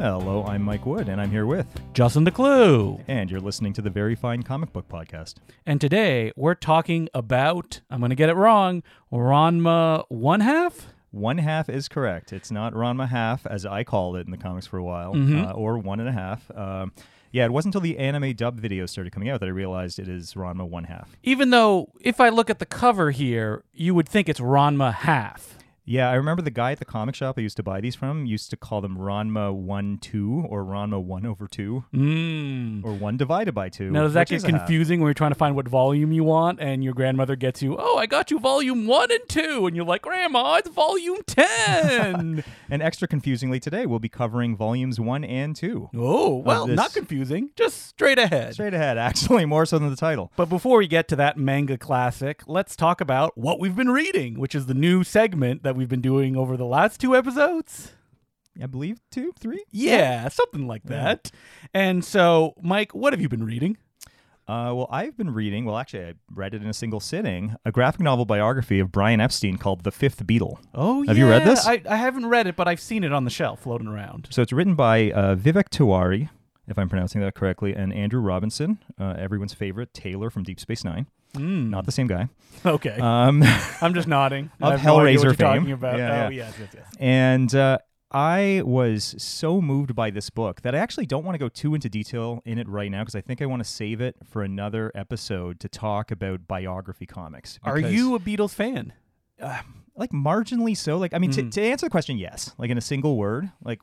Hello, I'm Mike Wood, and I'm here with. Justin DeClue. And you're listening to the Very Fine Comic Book Podcast. And today we're talking about, I'm going to get it wrong, Ranma one half? One half is correct. It's not Ranma half, as I called it in the comics for a while, Mhm. uh, or one and a half. Um, yeah, it wasn't until the anime dub videos started coming out that I realized it is Ranma one half. Even though, if I look at the cover here, you would think it's Ranma half. Yeah, I remember the guy at the comic shop I used to buy these from used to call them Ranma 1 2 or Ranma 1 over 2 Mm. or 1 divided by 2. Now, does that get is a half. confusing when you're trying to find what volume you want and your grandmother gets you, oh, I got you volume one and two. And you're like, Grandma, it's volume 10. And extra confusingly today, we'll be covering volumes 1 and 2. oh, well, not confusing, just straight ahead. Straight ahead, actually, more so than the title. But before we get to that manga classic, let's talk about what we've been reading, which is the new segment that we've been doing over the last two episodes. I believe 2, 3? Yeah, something like that. And so, Mike, what have you been reading? Uh, well, I've been reading, well, actually, I read it in a single sitting, a graphic novel biography of Brian Epstein called The Fifth Beatle. Oh, Have you read this? I, I haven't read it, but I've seen it on the shelf floating around. So it's written by uh, Vivek Tiwari, if I'm pronouncing that correctly, and Andrew Robinson, uh, everyone's favorite tailor from Deep Space Nine. Mm. Not the same guy. Okay. Um, I'm just nodding. Of no Hellraiser fame. talking about. Yeah, oh, yeah. yes, yes, yes. and uh, I was so moved by this book that I actually don't want to go too into detail in it right now because I think I want to save it for another episode to talk about biography comics. Are you a Beatles fan? like marginally so like i mean to, to answer the question yes like in a single word like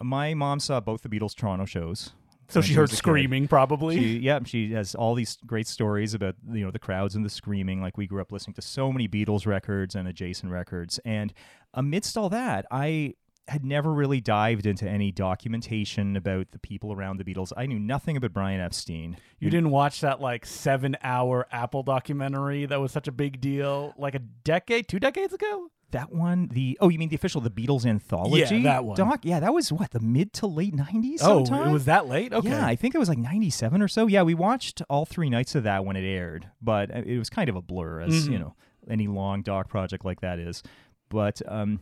my mom saw both the beatles toronto shows So she heard screaming, probably. she, yeah she has all these great stories about you know the crowds and the screaming. Like we grew up listening to so many beatles records and adjacent records. And amidst all that i had never really dived into any documentation about the people around the beatles. I knew nothing about brian epstein. You didn't watch that like seven hour Apple documentary that was such a big deal like a decade, two decades ago? That one, the oh, you mean the official, the Beatles anthology? Yeah, that one. Doc, yeah, that was what the mid to late nineties. Oh, sometime? it was that late? Okay. Yeah, I think it was like ninety seven or so. Yeah, we watched all three nights of that when it aired, but uh, it was kind of a blur, as you Mhm. know, any long doc project like that is. But um,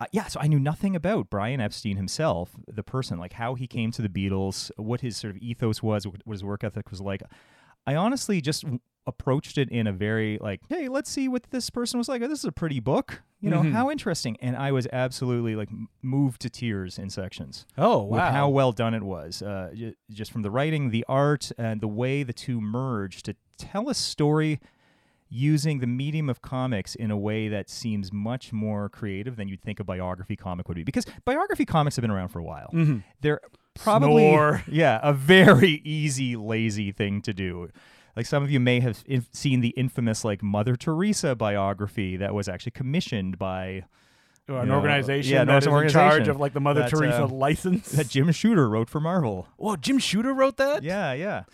uh, yeah, so I knew nothing about Brian Epstein himself, the person, like how he came to the Beatles, what his sort of ethos was, what his work ethic was like. I honestly just approached it in a very like, hey, let's see what this person was like. This is a pretty book, you know, Mhm. how interesting. And I was absolutely like moved to tears in sections oh, wow. how well done it was. Uh, j- just from the writing, the art, and the way the two merge to tell a story using the medium of comics in a way that seems much more creative than you'd think a biography comic would be. Because biography comics have been around for a while. Mhm. They're probably Snore. yeah a very easy, lazy thing to do. Like some of you may have inf- seen the infamous like Mother Teresa biography that was actually commissioned by an you know, organization yeah, that an in charge organization of like the Mother that, Teresa uh, license. that Jim Shooter wrote for Marvel. Whoa, Jim Shooter wrote that? Yeah, yeah.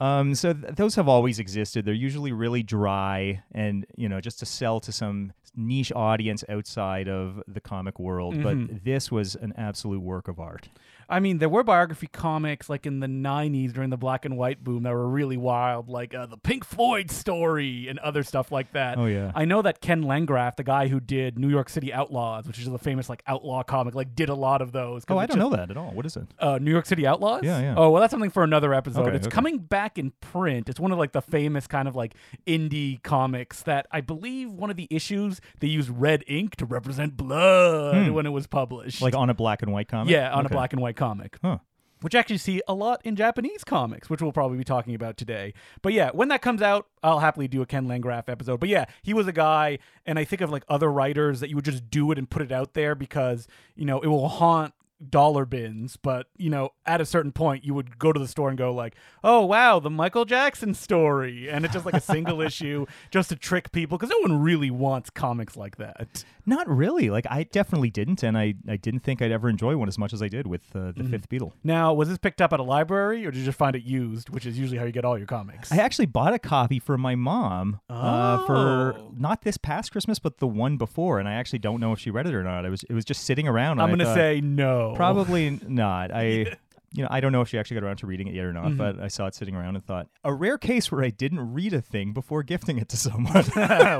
Um, so th- those have always existed. They're usually really dry, and you know, just to sell to some niche audience outside of the comic world. Mhm. But this was an absolute work of art. I mean, there were biography comics like in the 90s during the black and white boom that were really wild, like uh, the Pink Floyd story and other stuff like that. Oh yeah. I know that Ken Landgraf, the guy who did New York City Outlaws, which is a famous like outlaw comic, like did a lot of those. oh, I don't just- know that at all. What is it? Uh, New York City Outlaws? Yeah, yeah. Oh, well, that's something for another episode. Okay, it's okay. coming back in print. It's one of like the famous kind of like indie comics that I believe one of the issues they used red ink to represent blood Hmm. when it was published. Like on a black and white comic? yeah, on Okay. a black and white comic. Huh. Which actually see a lot in Japanese comics, which we'll probably be talking about today. But yeah, when that comes out, I'll happily do a Ken Landgraf episode. But yeah, he was a guy, and I think of like other writers that you would just do it and put it out there because, you know, it will haunt dollar bins but you know at a certain point you would go to the store and go like oh wow the michael jackson story and it's just like a single issue just to trick people because no one really wants comics like that Not really. Like I definitely didn't, and I, I didn't think I'd ever enjoy one as much as I did with uh, the Mhm. Fifth Beatle. now was this picked up at a library or did you just find it used which is usually how you get all your comics I actually bought a copy for my mom uh, for Oh. not this past Christmas, but the one before, and I actually don't know if she read it or not. It was it was just sitting around. i'm gonna thought, say no probably not. I you know, I don't know if she actually got around to reading it yet or not, Mm-hmm. but I saw it sitting around and thought, a rare case where I didn't read a thing before gifting it to someone.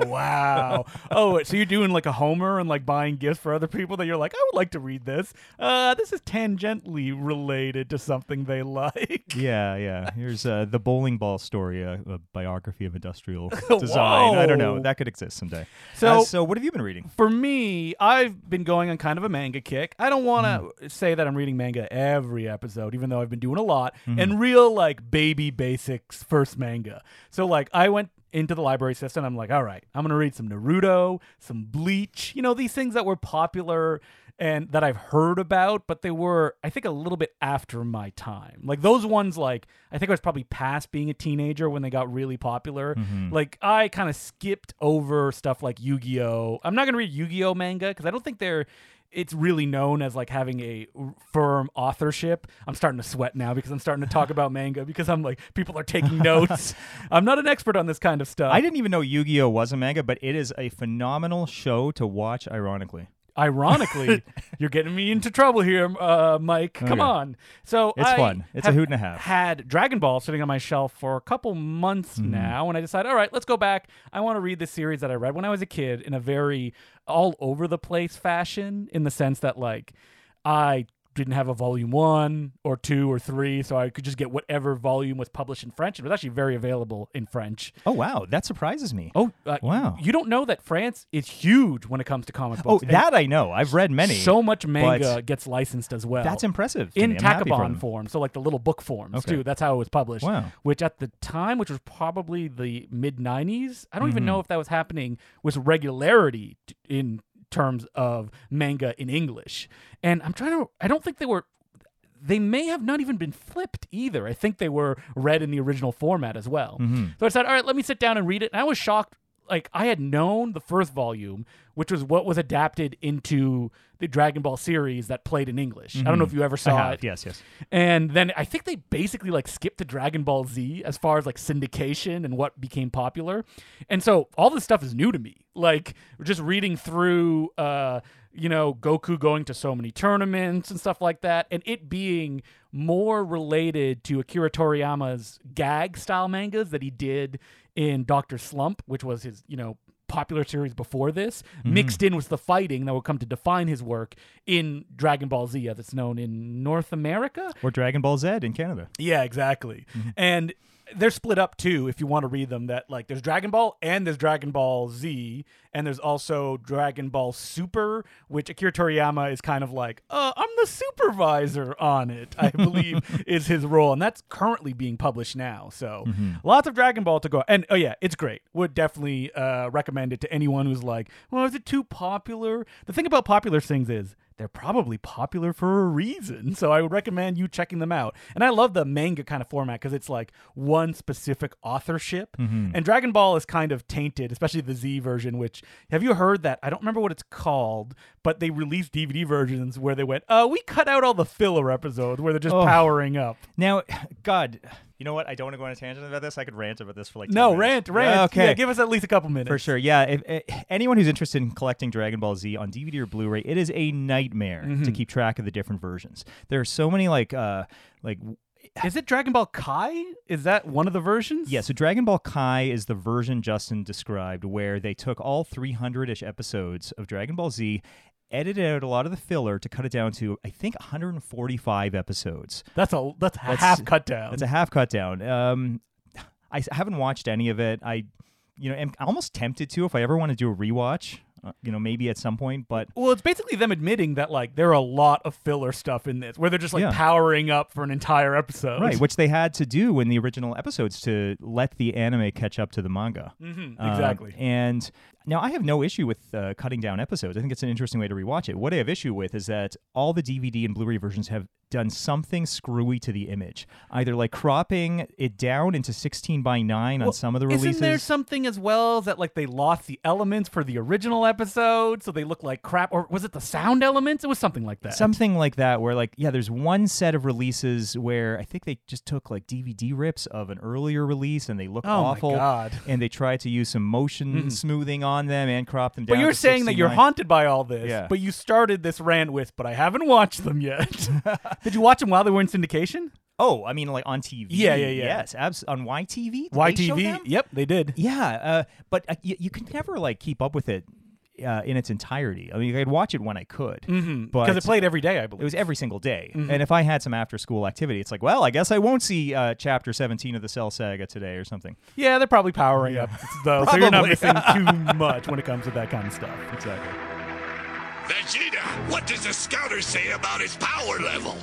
wow. Oh, so you're doing like a Homer and like buying gifts for other people that you're like, I would like to read this. Uh, this is tangentially related to something they like. yeah, yeah. Here's uh, the bowling ball story, uh, a biography of industrial design. I don't know. That could exist someday. So- Uh, so what have you been reading? For me, I've been going on kind of a manga kick. I don't want to say that I'm reading manga every episode, even though I've been doing a lot and mm-hmm. real like baby basics first manga. So like I went into the library system. I'm like, all right, I'm gonna read some Naruto, some Bleach. You know these things that were popular and that I've heard about, but they were I think a little bit after my time. Like those ones, like I think I was probably past being a teenager when they got really popular. Mm-hmm. Like I kind of skipped over stuff like Yu-Gi-Oh. I'm not gonna read Yu-Gi-Oh manga because I don't think they're it's really known as like having a firm authorship. I'm starting to sweat now because I'm starting to talk about manga because I'm like people are taking notes. I'm not an expert on this kind of stuff. I didn't even know Yu-Gi-Oh was a manga, but it is a phenomenal show to watch. Ironically, Ironically, you're getting me into trouble here, uh, Mike. Come Okay. on. So It's I fun. It's a hoot and a half. Had Dragon Ball sitting on my shelf for a couple months Mm-hmm. now, and I decided, all right, let's go back. I want to read the series that I read when I was a kid in a very all over the place fashion, in the sense that like I didn't have a volume one or two or three, so I could just get whatever volume was published in French. It was actually very available in French. oh wow, that surprises me. Oh, uh, Wow. You don't know that France is huge when it comes to comic Oh, books. and that I know. I've read many. so much manga gets licensed as well. that's impressive. in me. I'm happy for tankobon form, so like the little book forms Okay. too. That's how it was published. Wow. Which at the time, which was probably the mid '90s, I don't even Mm-hmm. know if that was happening with regularity in terms of manga in English. And I'm trying to. I don't think they were. They may have not even been flipped either. I think they were read in the original format as well. Mm-hmm. So I said, all right, let me sit down and read it. And I was shocked. Like I had known the first volume, which was what was adapted into the Dragon Ball series that played in English. I don't know if you ever Mm-hmm. Saw have. it. Yes, yes. And then I think they basically like skipped to Dragon Ball Z as far as like syndication and what became popular. And so all this stuff is new to me. Like just reading through uh you know Goku going to so many tournaments and stuff like that and it being more related to Akira Toriyama's gag style mangas that he did in Doctor Slump, which was his, you know, popular series before this, mm-hmm. mixed in with the fighting that would come to define his work in Dragon Ball Z uh, as it's known in North America. Or Dragon Ball Z in Canada. Yeah, exactly. Mm-hmm. And they're split up too if you want to read them that like there's Dragon Ball and there's Dragon Ball Z and there's also Dragon Ball Super which Akira Toriyama is kind of like uh I'm the supervisor on it I believe is his role and that's currently being published now so lots of Dragon Ball to go and oh yeah it's great. Would definitely uh recommend it to anyone who's like well is it too popular? The thing about popular things is they're probably popular for a reason. So I would recommend you checking them out. And I love the manga kind of format because it's like one specific authorship. And Dragon Ball is kind of tainted, especially the Z version, which have you heard that? I don't remember what it's called, but they released DVD versions where they went, uh, we cut out all the filler episodes where they're just Oh. powering up. Now, God, you know what? I don't want to go on a tangent about this. I could rant about this for like 10 No, minutes. rant, rant. Yeah, okay. Yeah, give us at least a couple minutes. For sure, yeah. If, eh, anyone who's interested in collecting Dragon Ball Z on DVD or Blu-ray, it is a nightmare Mm-hmm. to keep track of the different versions. There are so many like, uh, like Is it Dragon Ball Kai? Is that one of the versions? yeah. So Dragon Ball Kai is the version Justin described, where they took all 300ish episodes of Dragon Ball Z. Edited out a lot of the filler to cut it down to, I think, 145 episodes. That's a that's, That's- half cut down. That's a half cut down. Um, I haven't watched any of it. I, you know, am almost tempted to if I ever want to do a rewatch. Uh, you know, maybe at some point, but Well, it's basically them admitting that like there are a lot of filler stuff in this, where they're just like Yeah. powering up for an entire episode. right, which they had to do in the original episodes to let the anime catch up to the manga. Mhm, Uh, exactly. and now I have no issue with uh, cutting down episodes. I think it's an interesting way to rewatch it. What I have issue with is that all the DVD and Blu-ray versions have done something screwy to the image, either like cropping it down into 16 by 9 on some of the releases. Isn't there something as well that like they lost the elements for the original episode, so they look like crap? Or was it the sound elements? It was something like that. Something like that, where like yeah, there's one set of releases where I think they just took like DVD rips of an earlier release and they look Oh my awful, God. and they tried to use some motion smoothing on them and crop them down. But you're saying that you're 69. haunted by all this, Yeah. but you started this rant with, but I haven't watched them yet. Did you watch them while they were in syndication? Oh, I mean, like on TV. Yeah, yeah, yeah. Yes, abs- on YTV. Did they YTV. them? Yep, they did. Yeah, uh, but uh, you, you could never like keep up with it uh, in its entirety. I mean, I'd watch it when I could, Mm-hmm. but Because it played every day, I believe. It was every single day. Mm-hmm. And if I had some after school activity, it's like, well, I guess I won't see uh, chapter 17 of the Cell Saga today or something. yeah, they're probably powering up though, so you're not missing too much when it comes to that kind of stuff. Exactly. Vegeta, what does the scouter say about his power level?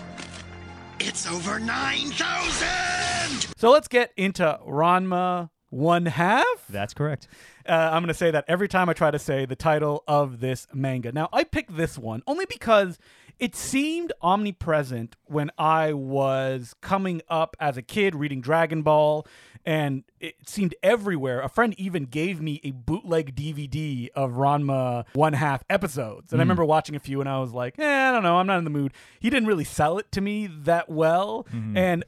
It's over 9,000! So let's get into Ranma one half. That's correct. Uh, I'm going to say that every time I try to say the title of this manga. Now, I picked this one only because it seemed omnipresent when I was coming up as a kid reading Dragon Ball, and it seemed everywhere. A friend even gave me a bootleg DVD of Ranma one half episodes. And I remember watching a few, and I was like, eh, I don't know, I'm not in the mood. He didn't really sell it to me that well. And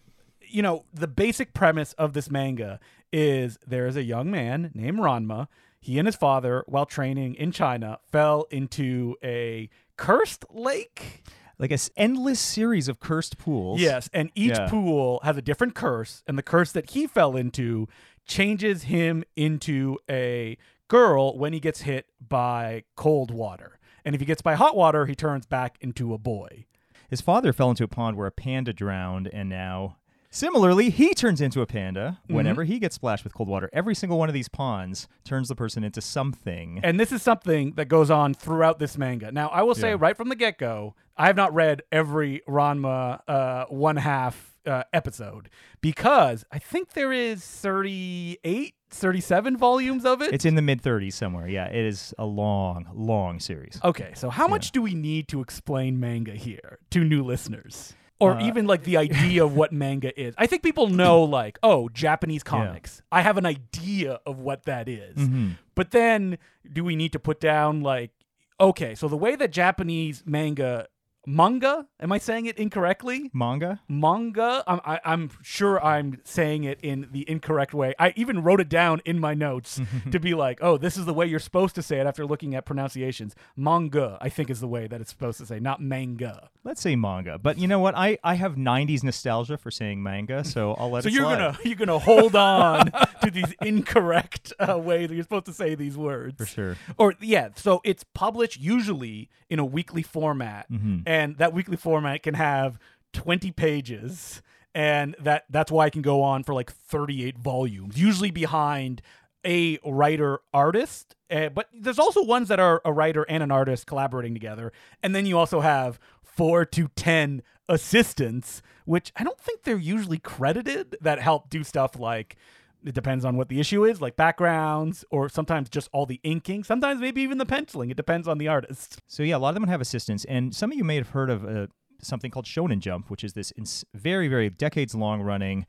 you know, the basic premise of this manga is there is a young man named Ranma. He and his father, while training in China, fell into a cursed lake. Like a s- endless series of cursed pools. Yes, and each Yeah. pool has a different curse, and the curse that he fell into changes him into a girl when he gets hit by cold water. And if he gets by hot water, he turns back into a boy. His father fell into a pond where a panda drowned, and now, similarly, he turns into a panda Mm-hmm. whenever he gets splashed with cold water. Every single one of these ponds turns the person into something. And this is something that goes on throughout this manga. Now, I will say Yeah. right from the get go, I have not read every Ranma uh, one half uh, episode because I think there is 38, 37 volumes of it. It's in the mid 30s somewhere. Yeah, it is a long, long series. okay, so how much do we need to explain manga here to new listeners? Or Uh, even like the idea of what manga is. I think people know, like, oh, Japanese comics. I have an idea of what that is. Mhm. But then do we need to put down like okay, so the way that Japanese manga manga, am I saying it incorrectly? Manga? Manga, I'm, I, I'm sure I'm saying it in the incorrect way. I even wrote it down in my notes to be like, oh, this is the way you're supposed to say it after looking at pronunciations. Manga, I think, is the way that it's supposed to say, not manga. Let's say manga. But you know what? I, I have 90s nostalgia for saying manga, so I'll let So it you're slide. gonna you're gonna hold on to these incorrect uh, ways that you're supposed to say these words For sure. Or yeah, so it's published usually in a weekly format, and that weekly format can have 20 pages, and that that's why it can go on for like 38 volumes, usually behind a writer artist. Uh, but there's also ones that are a writer and an artist collaborating together, and then you also have four to ten assistants, which I don't think they're usually credited that help do stuff like it depends on what the issue is, like backgrounds, or sometimes just all the inking. Sometimes maybe even the penciling. It depends on the artist. So yeah, a lot of them have assistants, and some of you may have heard of uh, something called Shonen Jump, which is this ins- very, very decades long running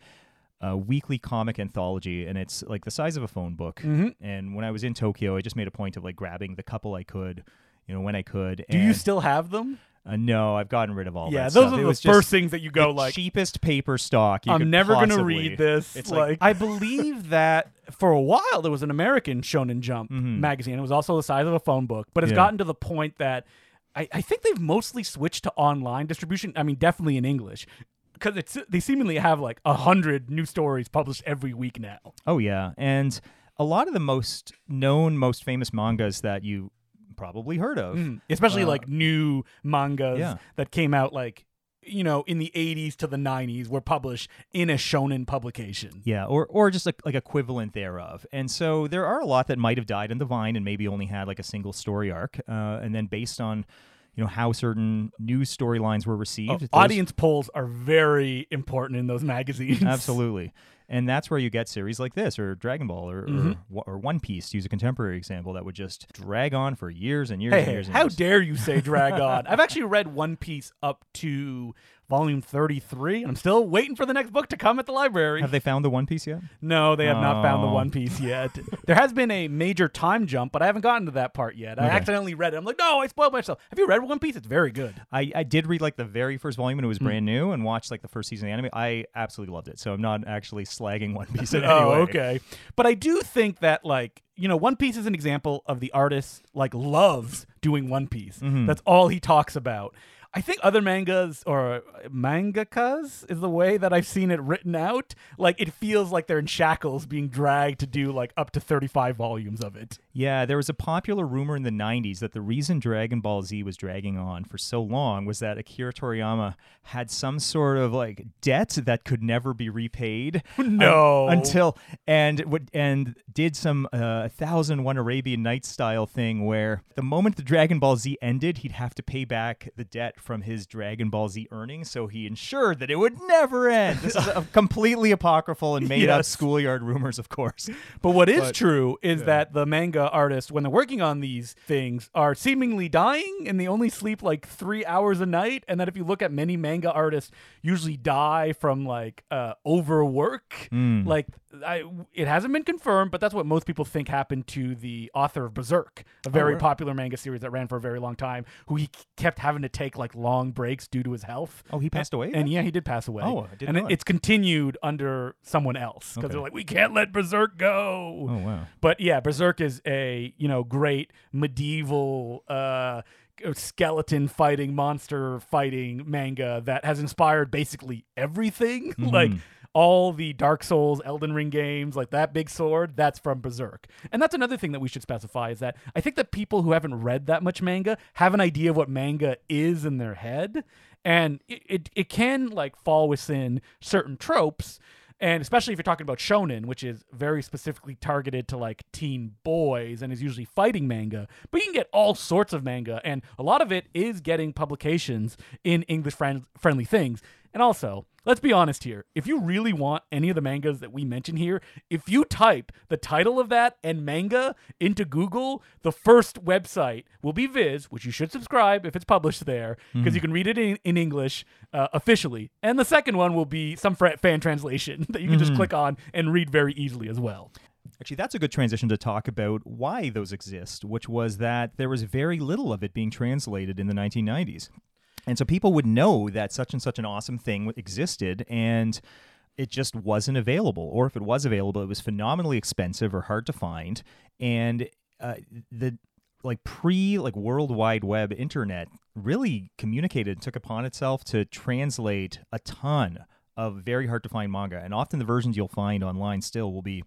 uh, weekly comic anthology, and it's like the size of a phone book. Mhm. And when I was in Tokyo, I just made a point of like grabbing the couple I could, you know, when I could. Do you still have them? Uh, no, I've gotten rid of all yeah, that. those stuff. are the first things that you go the like. cheapest paper stock. You I'm never gonna read this. It's like, like, I believe that for a while there was an American Shonen Jump Mhm. magazine. It was also the size of a phone book, but it's Yeah. gotten to the point that I, I think they've mostly switched to online distribution. I mean, definitely in English, because it's they seemingly have like a hundred new stories published every week now. Oh yeah, and a lot of the most known, most famous mangas that you probably heard of. Mm, especially Uh, like new mangas yeah. that came out like you know in the 80s to the 90s were published in a shonen publication Yeah, or or just like, like equivalent thereof. And so there are a lot that might have died in the vine and maybe only had like a single story arc. Uh, and then based on you know how certain news storylines were received, Oh, those- audience polls are very important in those magazines absolutely. And that's where you get series like this, or Dragon Ball, or, Mhm. or or One Piece, to use a contemporary example, that would just drag on for years and years hey, and years. and how years. dare you say drag on i've actually read one piece up to volume 33 and i'm still waiting for the next book to come at the library Have they found the One Piece yet? no they have not found the Oh. one piece yet there has been a major time jump but i haven't gotten to that part yet i Okay. accidentally read it i'm like no i spoiled myself have you read one piece it's very good I, I did read like the very first volume and it was Hmm. brand new and watched like the first season of the anime. I absolutely loved it. So I'm not actually slagging One Piece in any Oh, okay. But I do think that like you know, One Piece is an example of the artist like loves doing One Piece. Mhm. That's all he talks about. I think other mangas or mangakas is the way that I've seen it written out. Like it feels like they're in shackles being dragged to do like up to 35 volumes of it. Yeah, there was a popular rumor in the 90s that the reason Dragon Ball Z was dragging on for so long was that Akira Toriyama had some sort of like debt that could never be repaid. No. un- until and would and did some uh, 1001 Arabian Nights style thing where the moment the Dragon Ball Z ended, he'd have to pay back the debt from his Dragon Ball Z earnings, so he ensured that it would never end. This is a completely apocryphal and made up schoolyard rumors, of course. But what is But- true is that the manga artists, when they're working on these things, are seemingly dying and they only sleep like three hours a night. And that if you look at many manga artists, usually die from like uh, overwork. Like I, it hasn't been confirmed, but that's what most people think happened to the author of Berserk, a very right. popular manga series that ran for a very long time, who he kept having to take like long breaks due to his health. Oh, he passed away? And yeah, he did pass away. Oh, I didn't and know it, it's continued under someone else because Okay. they're like, we can't let Berserk go. Oh wow. But yeah, Berserk is a you know great medieval uh, skeleton fighting, monster fighting manga that has inspired basically everything. like all the Dark Souls, Elden Ring games, like that big sword, that's from Berserk. And that's another thing that we should specify is that I think that people who haven't read that much manga have an idea of what manga is in their head. And it, it, it can like fall within certain tropes and especially if you're talking about shonen which is very specifically targeted to like teen boys and is usually fighting manga but you can get all sorts of manga and a lot of it is getting publications in english friend- friendly things and also let's be honest here. If you really want any of the mangas that we mention here if you type the title of that and manga into google the first website will be viz which you should subscribe if it's published there because you can read it in, in english uh, officially. And the second one will be some fan translation that you can just click on and read very easily as well. Actually, that's a good transition to talk about why those exist, which was that there was very little of it being translated in the 1990s. And so people would know that such and such an awesome thing existed and it just wasn't available. Or if it was available, it was phenomenally expensive or hard to find. And uh, the like pre like world wide web internet really communicated and took upon itself to translate a ton of very hard to find manga and often the versions you'll find online still will be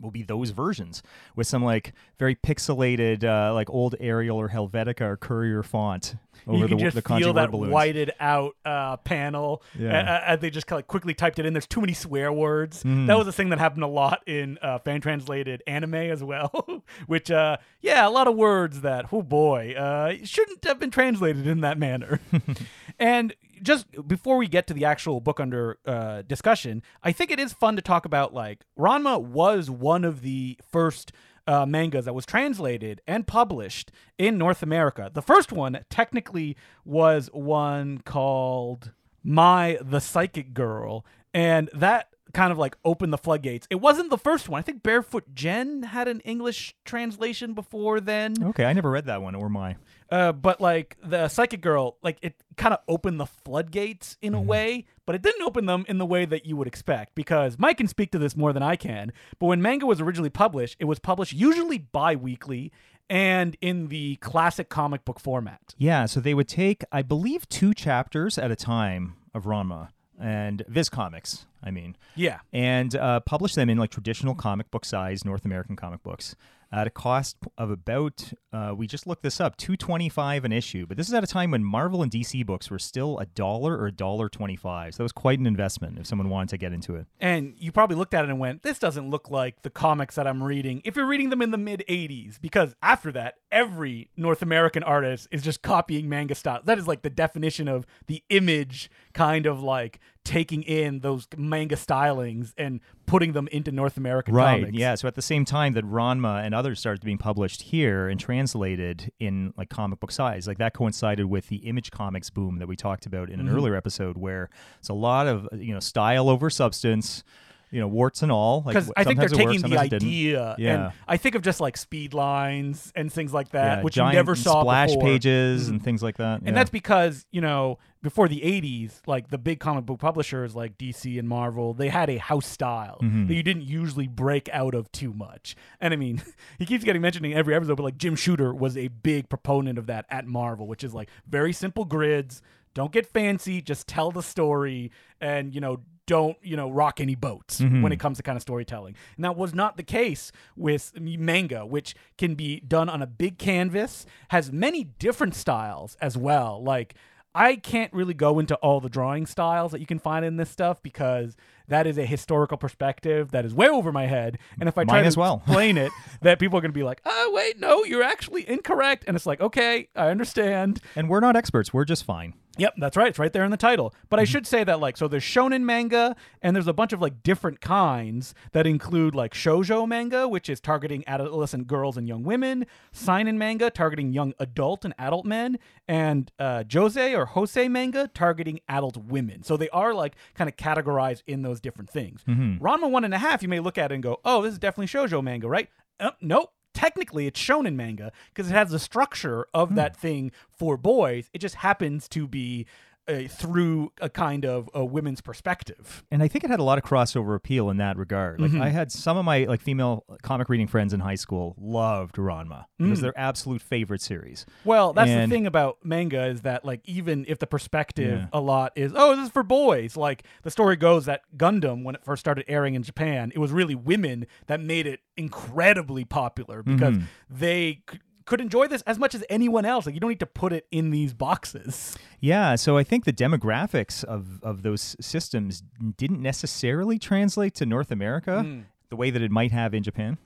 will be those versions with some like very pixelated uh, like old Arial or Helvetica or Courier font over you can the, just the feel that balloons. whited out uh, panel Yeah. they just kind of quickly typed it in there's too many swear words Mm-hmm. that was a thing that happened a lot in uh, fan translated anime as well which uh, yeah a lot of words that oh boy uh, shouldn't have been translated in that manner and just before we get to the actual book under uh, discussion, I think it is fun to talk about like Ranma was one of the first uh, mangas that was translated and published in North America. The first one technically was one called Mai the Psychic Girl, and that kind of like opened the floodgates. It wasn't the first one. I think Barefoot Gen had an English translation before then. Okay, I never read that one or my. Uh, but like the psychic girl, like it kind of opened the floodgates in a way, but it didn't open them in the way that you would expect. Because Mike can speak to this more than I can. But when manga was originally published, it was published usually bi-weekly and in the classic comic book format. Yeah, so they would take, I believe, two chapters at a time of Ranma and Viz Comics, I mean, Yeah. and uh, publish them in like traditional comic book size North American comic books at a cost of about uh, we just looked this up 225 an issue but this is at a time when marvel and dc books were still a dollar or a dollar 25 so that was quite an investment if someone wanted to get into it And you probably looked at it and went, this doesn't look like the comics that I'm reading. If you're reading them in the mid 80s, because after that, every North American artist is just copying manga style. That is like the definition of the image kind of like taking in those manga stylings and putting them into North American right comics. yeah so at the same time that ranma and others started being published here and translated in like comic book size like that coincided with the image comics boom that we talked about in an mm-hmm. earlier episode where it's a lot of you know style over substance you know, warts and all. Like, because I think they're taking worked, the sometimes it didn't. idea, Yeah. and I think of just like speed lines and things like that, Yeah, which you never saw splash before. Mm-hmm. pages and things like that. And that's because, you know, before the 80s, like the big comic book publishers like DC and Marvel, they had a house style Mm-hmm. that you didn't usually break out of too much. And I mean, he keeps getting mentioned in every episode, but like Jim Shooter was a big proponent of that at Marvel, which is like very simple grids. Don't get fancy, just tell the story and, you know, don't, you know, rock any boats mm-hmm. when it comes to kind of storytelling. And that was not the case with manga, which can be done on a big canvas, has many different styles as well. Like, I can't really go into all the drawing styles that you can find in this stuff because that is a historical perspective that is way over my head. And if I try Mine to well. explain it, that people are going to be like, "Oh, wait, no, you're actually incorrect." And it's like, "Okay, I understand." and we're not experts. We're just fine. Yep, that's right. It's right there in the title. But I should say that like so there's shonen manga and there's a bunch of like different kinds that include like shoujo manga, which is targeting adolescent girls and young women, seinen manga targeting young adult and adult men, and uh, josei or Jose manga targeting adult women. So they are like kind of categorized in those different things. Ranma one and a half, you may look at it and go, "Oh, this is definitely shoujo manga, right?" Uh, nope technically it's shonen manga because it has the structure of hmm. that thing for boys. It just happens to be uh, through a kind of a women's perspective. and I think it had a lot of crossover appeal in that regard. Mm-hmm. Like I had some of my like female comic reading friends in high school loved Ranma. It Mm. was their absolute favorite series. Well, that's And- the thing about manga is that like even if the perspective Yeah. a lot is oh this is for boys, like the story goes that Gundam when it first started airing in Japan, it was really women that made it incredibly popular because Mm-hmm. they could enjoy this as much as anyone else. Like you don't need to put it in these boxes. Yeah, so I think the demographics of of those systems didn't necessarily translate to North America Hmm. the way that it might have in Japan.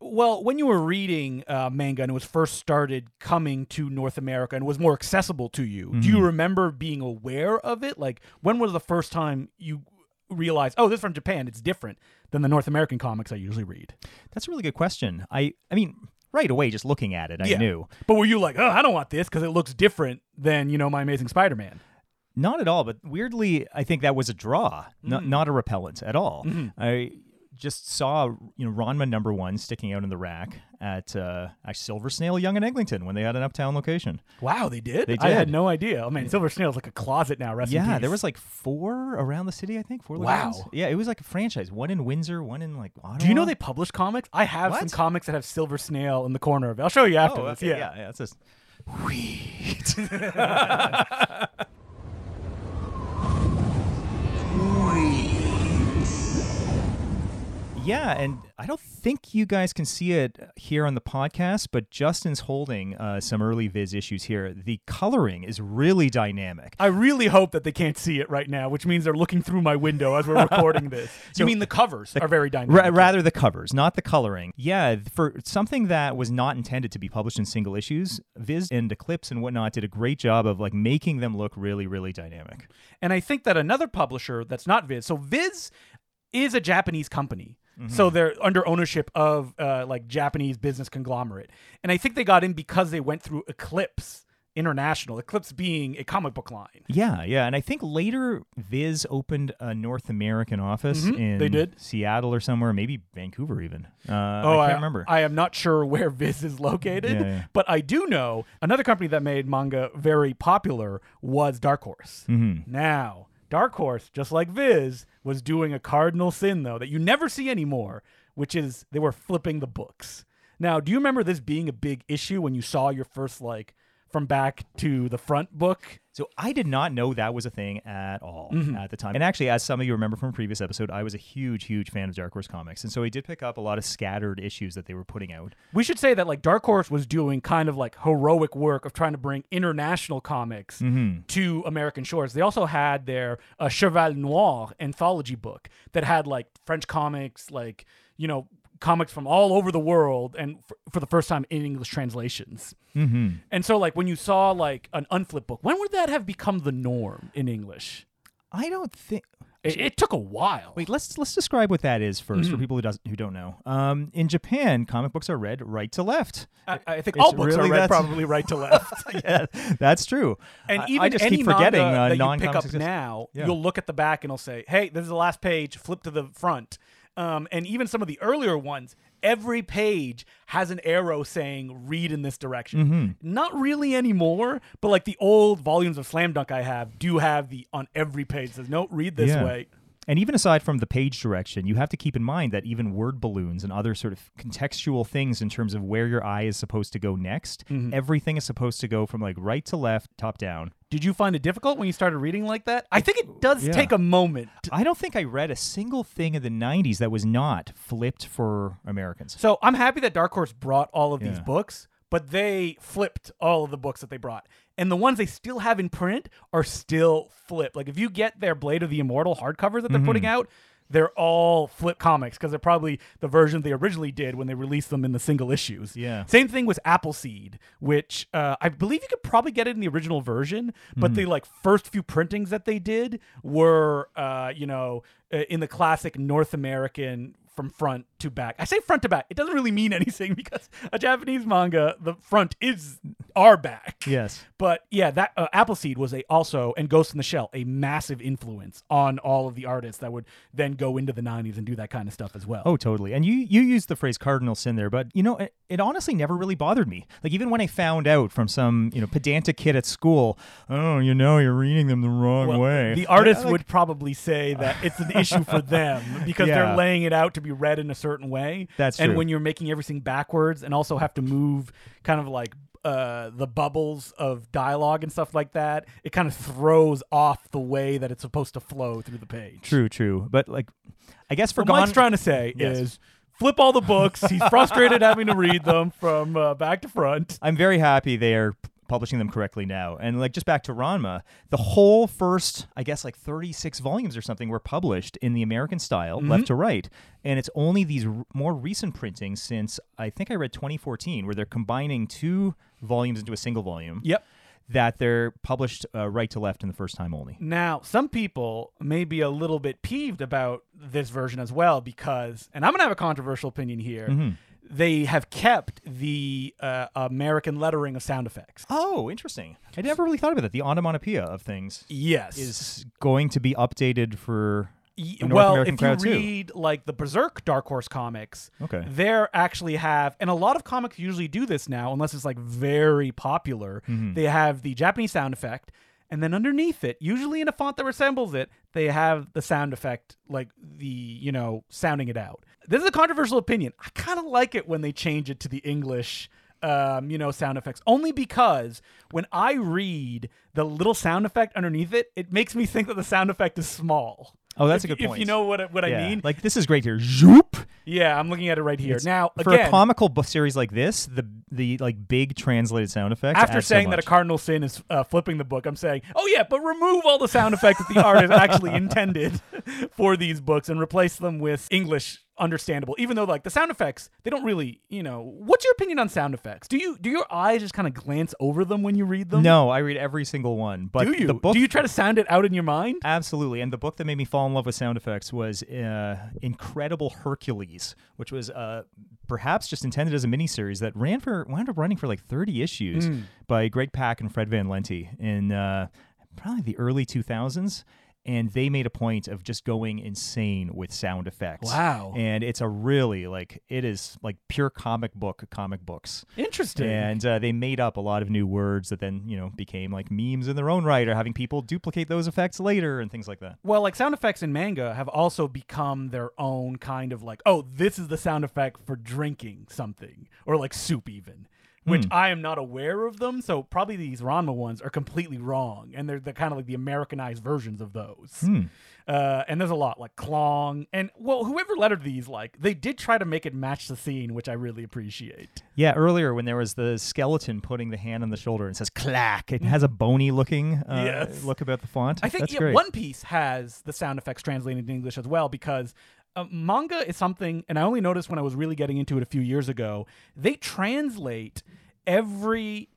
Well, when you were reading uh, manga and it was first started coming to North America and was more accessible to you, do you remember being aware of it? Like, when was the first time you realized, oh, this is from Japan, it's different than the North American comics I usually read? That's a really good question. I I mean, right away just looking at it, I Yeah. knew. But were you like, oh, I don't want this because it looks different than, you know, My Amazing Spider Man? Not at all, but weirdly, I think that was a draw, Mm. not not a repellent at all. Mm-hmm. I just saw you know Ranma number one sticking out in the rack at uh, at Silver Snail, Yonge and Eglinton when they had an uptown location. Wow, they did? They did. I had no idea. Oh, man, Silver Snail is like a closet now. Rest in yeah, there was like four around the city, I think. Four Wow. locations. Yeah, it was like a franchise. One in Windsor, one in like Ottawa. Do you know they publish comics? I have some comics that have Silver Snail in the corner of it. I'll show you after Oh, okay, yeah. yeah, yeah. It's just Yeah, and I don't think you guys can see it here on the podcast, but Justin's holding uh, some early Viz issues here. The coloring is really dynamic. I really hope that they can't see it right now, which means they're looking through my window as we're recording this. you mean the covers are very dynamic? Ra- rather the covers, not the coloring. Yeah, for something that was not intended to be published in single issues, Viz and Eclipse and whatnot did a great job of like making them look really, really dynamic. And I think that another publisher that's not Viz, so Viz is a Japanese company. So they're under ownership of uh, like Japanese business conglomerate. And I think they got in because they went through Eclipse International, Eclipse being a comic book line. Yeah, yeah, and I think later Viz opened a North American office in Mm-hmm. they did. Seattle or somewhere, maybe Vancouver even. Uh, Oh, I can't remember. I am not sure where Viz is located, Yeah, yeah. but I do know another company that made manga very popular was Dark Horse. Mm-hmm. Now, Dark Horse, just like Viz, was doing a cardinal sin though that you never see anymore, which is they were flipping the books. Now, do you remember this being a big issue when you saw your first like from back to the front book? So I did not know that was a thing at all Mm-hmm. at the time. And actually, as some of you remember from a previous episode, I was a huge, huge fan of Dark Horse comics, and so I did pick up a lot of scattered issues that they were putting out. We should say that like Dark Horse was doing kind of like heroic work of trying to bring international comics to American shores. They also had their uh, Cheval Noir anthology book that had like French comics, like you know comics from all over the world, and f- for the first time in English translations. Mm-hmm. And so like when you saw like an unflip book, when would that have become the norm in English? I don't think. It, it took a while. Wait, let's let's describe what that is 1st Mm-hmm. for people who doesn't who don't know. Um, in Japan, comic books are read right to left. I, I think It's all books really are read probably right to left. yeah, that's true. And I- even I just any keep forgetting manga uh, that you non pick up now, Yeah. you'll look at the back and it'll say, "Hey, this is the last page. Flip to the front." Um, and even some of the earlier ones, every page has an arrow saying "Read in this direction." Mm-hmm. Not really anymore, but like the old volumes of Slam Dunk I have do have the on every page says, "No, read this Yeah. way." And even aside from the page direction, you have to keep in mind that even word balloons and other sort of contextual things in terms of where your eye is supposed to go next, Mm-hmm. everything is supposed to go from like right to left, top down. Did you find it difficult when you started reading like that? I think it does Yeah. take a moment. I don't think I read a single thing in the 90s that was not flipped for Americans. So I'm happy that Dark Horse brought all of these books, but they flipped all of the books that they brought. And the ones they still have in print are still flip. Like if you get their Blade of the Immortal hardcover that they're Mm-hmm. putting out, they're all flip comics because they're probably the version they originally did when they released them in the single issues. Yeah. Same thing with Appleseed, which uh, I believe you could probably get it in the original version, but Mm-hmm. the like first few printings that they did were, uh, you know, uh, in the classic North American from front to back. I say front to back. It doesn't really mean anything because a Japanese manga, the front is our back. Yes. But yeah, that uh, Appleseed was a also and Ghost in the Shell a massive influence on all of the artists that would then go into the 90s and do that kind of stuff as well. Oh, totally. And you you used the phrase cardinal sin there, but you know, it, it honestly never really bothered me. Like even when I found out from some you know pedantic kid at school, oh, you know, you're reading them the wrong Well, way. The artists I- like- would probably say that it's an issue for them because Yeah. they're laying it out to be read in a certain way. That's and true. when you're making everything backwards and also have to move kind of like uh, the bubbles of dialogue and stuff like that, it kind of throws off the way that it's supposed to flow through the page. True, true. But like, I guess for What Gone, Mike's trying to say Yes. is flip all the books. He's frustrated having to read them from uh, back to front. I'm very happy they are publishing them correctly now. And like just back to Ranma, the whole first, I guess like 36 volumes or something were published in the American style, Mm-hmm. left to right. And it's only these r- more recent printings since I think I read 2014 where they're combining two volumes into a single volume. Yep. That they're published uh, right to left in the first time only. Now, some people may be a little bit peeved about this version as well because, and I'm going to have a controversial opinion here, Mm-hmm. They have kept the uh, American lettering of sound effects. Oh, interesting. I never really thought about that. The onomatopoeia of things Yes. is going to be updated for Y- the North well, American if you too. read like the Berserk Dark Horse comics, Okay. they actually have, and a lot of comics usually do this now, unless it's like very popular. Mm-hmm. They have the Japanese sound effect, and then underneath it, usually in a font that resembles it, they have the sound effect, like the you know sounding it out. This is a controversial opinion. I kind of like it when they change it to the English. Um, you know, sound effects only because when I read the little sound effect underneath it, it makes me think that the sound effect is small. Oh, that's If- a good point. If you know what I- what I mean, Like this is great here. Zoop. yeah, I'm looking at it right here It's- now. for Again, a comical book series like this, the the like big translated sound effects. after add so saying that a cardinal sin is uh, flipping the book, I'm saying, oh yeah, but remove all the sound effects that the artist actually intended for these books and replace them with English understandable. Even though like the sound effects, they don't really, you know. What's your opinion on sound effects? Do you do your eyes just kind of glance over them when you read them? No, I read every single one. But Do you? the book do you try to sound it out in your mind? Absolutely. And the book that made me fall in love with sound effects was uh, Incredible Hercules, which was uh, perhaps just intended as a miniseries that ran for wound up running for like 30 issues Hmm. by Greg Pak and Fred Van Lente in uh, probably the early 2000s. And they made a point of just going insane with sound effects. Wow. And it's a really like it is like pure comic book comic books. Interesting. And uh, they made up a lot of new words that then, you know, became like memes in their own right or having people duplicate those effects later and things like that. Well, like sound effects in manga have also become their own kind of like, oh, this is the sound effect for drinking something, or like soup, even. Which I am not aware of them, so probably these Ranma ones are completely wrong, and they're the kind of like the Americanized versions of those. Uh, and there's a lot like Klong, and well, whoever lettered these, like they did try to make it match the scene, which I really appreciate. Yeah, earlier when there was the skeleton putting the hand on the shoulder and says clack, it has a bony looking uh, Yes. look about the font. I think yeah. One Piece has the sound effects translated into English as well because uh, manga is something, and I only noticed when I was really getting into it a few years ago. They translate every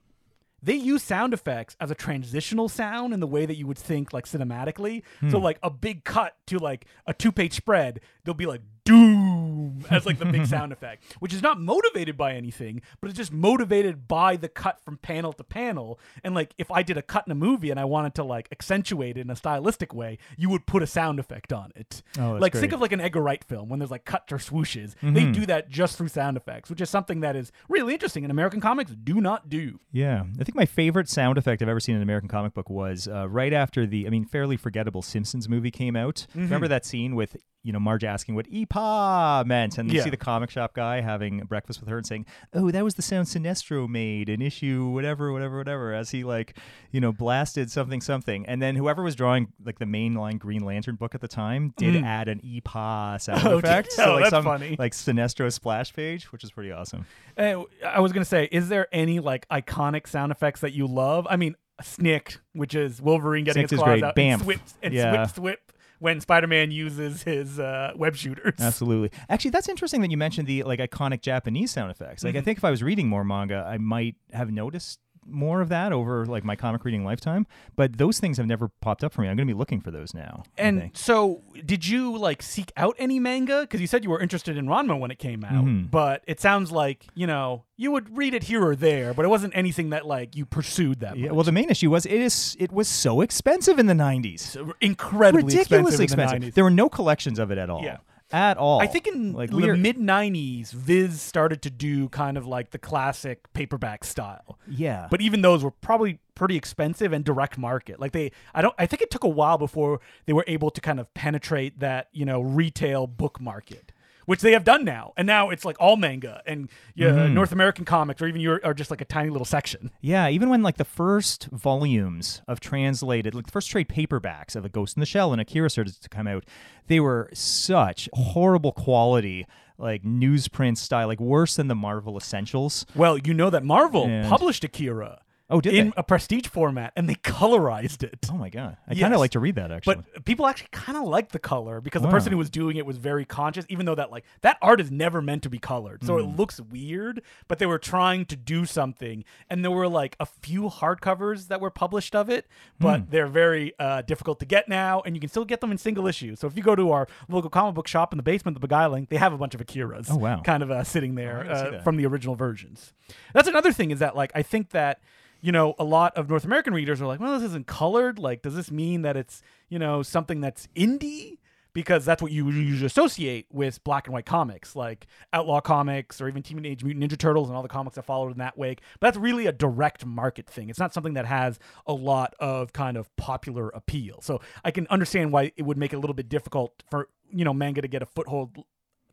they use sound effects as a transitional sound in the way that you would think like cinematically. So like a big cut to like a two page spread, they'll be like doom as like the big sound effect, which is not motivated by anything, but it's just motivated by the cut from panel to panel. And like if I did a cut in a movie and I wanted to like accentuate it in a stylistic way, you would put a sound effect on it. Oh, that's like think of like an Edgar Wright film when there's like cuts or swooshes. They do that just through sound effects, which is something that is really interesting and American comics do not do. Yeah, I think my favorite sound effect I've ever seen in an American comic book was uh, right after the, I mean, fairly forgettable Simpsons movie came out. Mm-hmm. Remember that scene with you know Marge asking what "eepaw" meant, and you Yeah. see the comic shop guy having breakfast with her and saying, "Oh, that was the sound Sinestro made in issue whatever, whatever, whatever," as he like you know blasted something, something, and then whoever was drawing like the mainline Green Lantern book at the time did add an "eepaw" sound Mm. Oh, effect, did- so oh, like some funny. like Sinestro splash page, which is pretty awesome. Uh, I was gonna say, is there any like iconic sound effects that you love? I mean, Snick, which is Wolverine getting Snick his is claws out, Bamf. and swip and Yeah. swip swip when Spider-Man uses his uh, web shooters. Absolutely. Actually, that's interesting that you mentioned the like iconic Japanese sound effects. Like, I think if I was reading more manga, I might have noticed more of that over like my comic reading lifetime. But those things have never popped up for me. I'm going to be looking for those now. And so, did you like seek out any manga? Because you said you were interested in Ranma when it came out, Mm-hmm. but it sounds like you know you would read it here or there, but it wasn't anything that like you pursued that. yeah, much. well, the main issue was it is it was so expensive in the 90s. incredibly Ridiculously expensive. expensive. In the 90s. There were no collections of it at all. Yeah. At all. I think in like the mid '90s, Viz started to do kind of like the classic paperback style. Yeah. But even those were probably pretty expensive and direct market. Like they, I don't, I think it took a while before they were able to kind of penetrate that you know retail book market. Which they have done now, and now it's like all manga and yeah, Mm-hmm. North American comics, or even you are just like a tiny little section. Yeah, even when like the first volumes of translated, like the first trade paperbacks of A Ghost in the Shell and Akira started to come out, they were such horrible quality, like newsprint style, like worse than the Marvel Essentials. Well, you know that Marvel And- published Akira. Oh, did in they? a prestige format, and they colorized it. Oh my god, I Yes. kind of like to read that actually. But people actually kind of like the color because the person who was doing it was very conscious, even though that like that art is never meant to be colored, so Hmm. it looks weird. But they were trying to do something, and there were like a few hardcovers that were published of it, but Hmm. they're very uh, difficult to get now, and you can still get them in single issues. So if you go to our local comic book shop in the basement of the Beguiling, they have a bunch of Akiras. Oh, wow. kind of uh, sitting there gotta uh, from the original versions. That's another thing is that like I think that you know a lot of North American readers are like, well, this isn't colored. Like, does this mean that it's you know something that's indie? Because that's what you usually associate with black and white comics, like Outlaw Comics or even Teenage Mutant Ninja Turtles and all the comics that followed in that wake. But that's really a direct market thing. It's not something that has a lot of kind of popular appeal. So I can understand why it would make it a little bit difficult for you know manga to get a foothold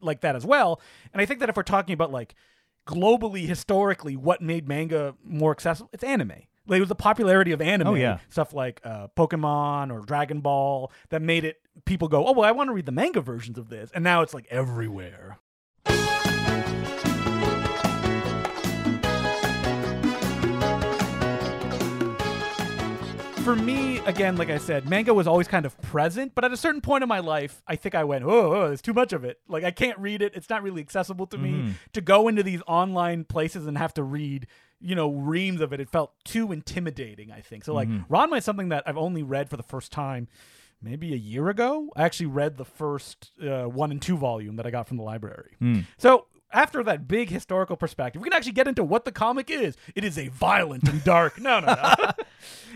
like that as well. And I think that if we're talking about like globally, historically, what made manga more accessible, it's anime. Like it was the popularity of anime, Oh, yeah. stuff like uh, Pokemon or Dragon Ball that made it people go, oh well, I want to read the manga versions of this, and now it's like everywhere. For me, again, like I said, manga was always kind of present, but at a certain point in my life, I think I went, oh, oh, there's too much of it. Like I can't read it. It's not really accessible to me. Mm-hmm. To go into these online places and have to read, you know, reams of it, it felt too intimidating, I think. So like mm-hmm. Ranma is something that I've only read for the first time maybe a year ago. I actually read the first uh, one and two volume that I got from the library. Hmm. So after that big historical perspective, we can actually get into what the comic is. It is a violent and dark. No, no, no.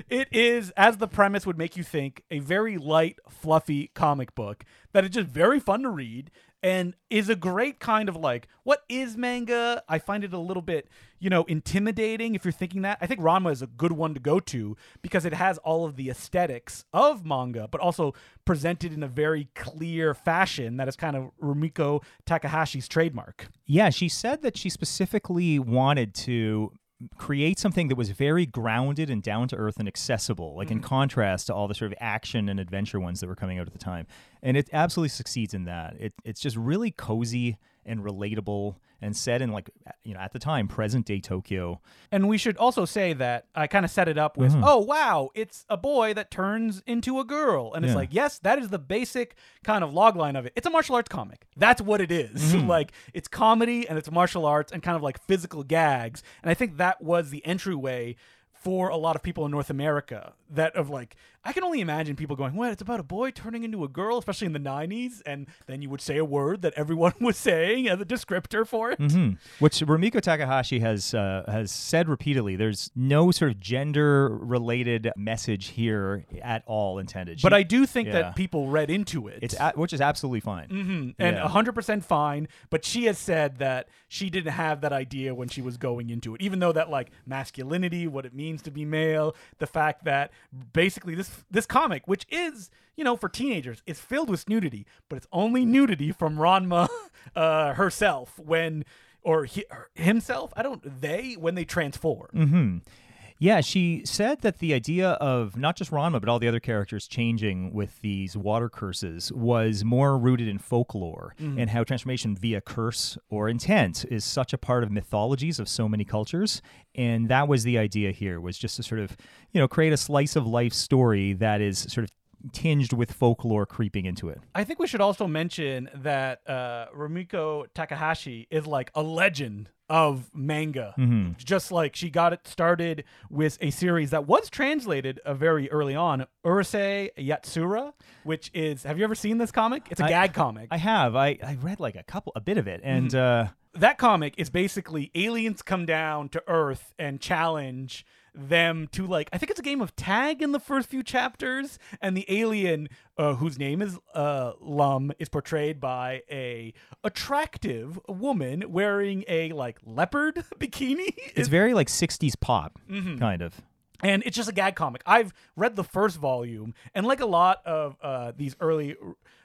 it is, as the premise would make you think, a very light, fluffy comic book that is just very fun to read and is a great kind of like, what is manga? I find it a little bit, you know, intimidating if you're thinking that. I think Ranma is a good one to go to because it has all of the aesthetics of manga, but also presented in a very clear fashion that is kind of Rumiko Takahashi's trademark. Yeah, she said that she specifically wanted to create something that was very grounded and down to earth and accessible, like in mm-hmm. contrast to all the sort of action and adventure ones that were coming out at the time. And it absolutely succeeds in that. It, it's just really cozy and relatable and set in like you know at the time present day Tokyo. And we should also say that I kind of set it up with, Mm-hmm. oh wow, it's a boy that turns into a girl, and it's like, yes, that is the basic kind of logline of it. It's a martial arts comic. That's what it is. Mm-hmm. like it's comedy and it's martial arts and kind of like physical gags. And I think that was the entryway for a lot of people in North America that of like I can only imagine people going, "What? It's about a boy turning into a girl," especially in the '90s, and then you would say a word that everyone was saying as a descriptor for it. Hmm. Which Rumiko Takahashi has uh, has said repeatedly. There's no sort of gender related message here at all intended. But I do think yeah. that people read into it. it's a, which is absolutely fine. Mhm. and Yeah. 100% fine but she has said that she didn't have that idea when she was going into it even though that like masculinity what it means to be male the fact that basically this this comic which is you know for teenagers is filled with nudity but it's only nudity from Ranma uh, herself when or he, himself I don't they when they transform Mm-hmm. Yeah, she said that the idea of not just Ranma but all the other characters changing with these water curses was more rooted in folklore and how transformation via curse or intent is such a part of mythologies of so many cultures. And that was the idea here was just to sort of, you know, create a slice of life story that is sort of tinged with folklore creeping into it. I think we should also mention that uh, Rumiko Takahashi is like a legend of manga. Just like she got it started with a series that was translated uh, very early on, Urusei Yatsura, which is. Have you ever seen this comic? It's a I- gag comic. I have. I, I read like a couple, a bit of it. And uh, that comic is basically aliens come down to Earth and challenge them to like I think it's a game of tag in the first few chapters, and the alien uh, whose name is uh, Lum is portrayed by a attractive woman wearing a like leopard bikini. it's very like 60s pop, kind of. and it's just a gag comic. I've read the first volume, and like a lot of uh, these early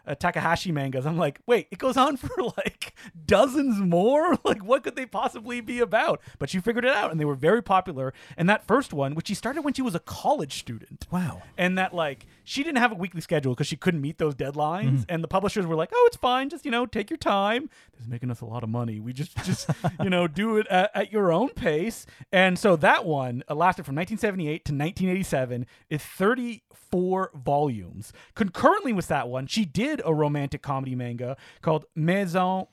uh, Takahashi mangas, I'm like, wait, it goes on for like dozens more. Like, what could they possibly be about? But she figured it out, and they were very popular. And that first one, which she started when she was a college student, Wow. and that like she didn't have a weekly schedule because she couldn't meet those deadlines Mm-hmm. and the publishers were like oh it's fine just you know take your time this is making us a lot of money we just just you know do it at, at your own pace and so that one uh, lasted from 1978 to 1987 It's 34 volumes concurrently with that one she did a romantic comedy manga called maison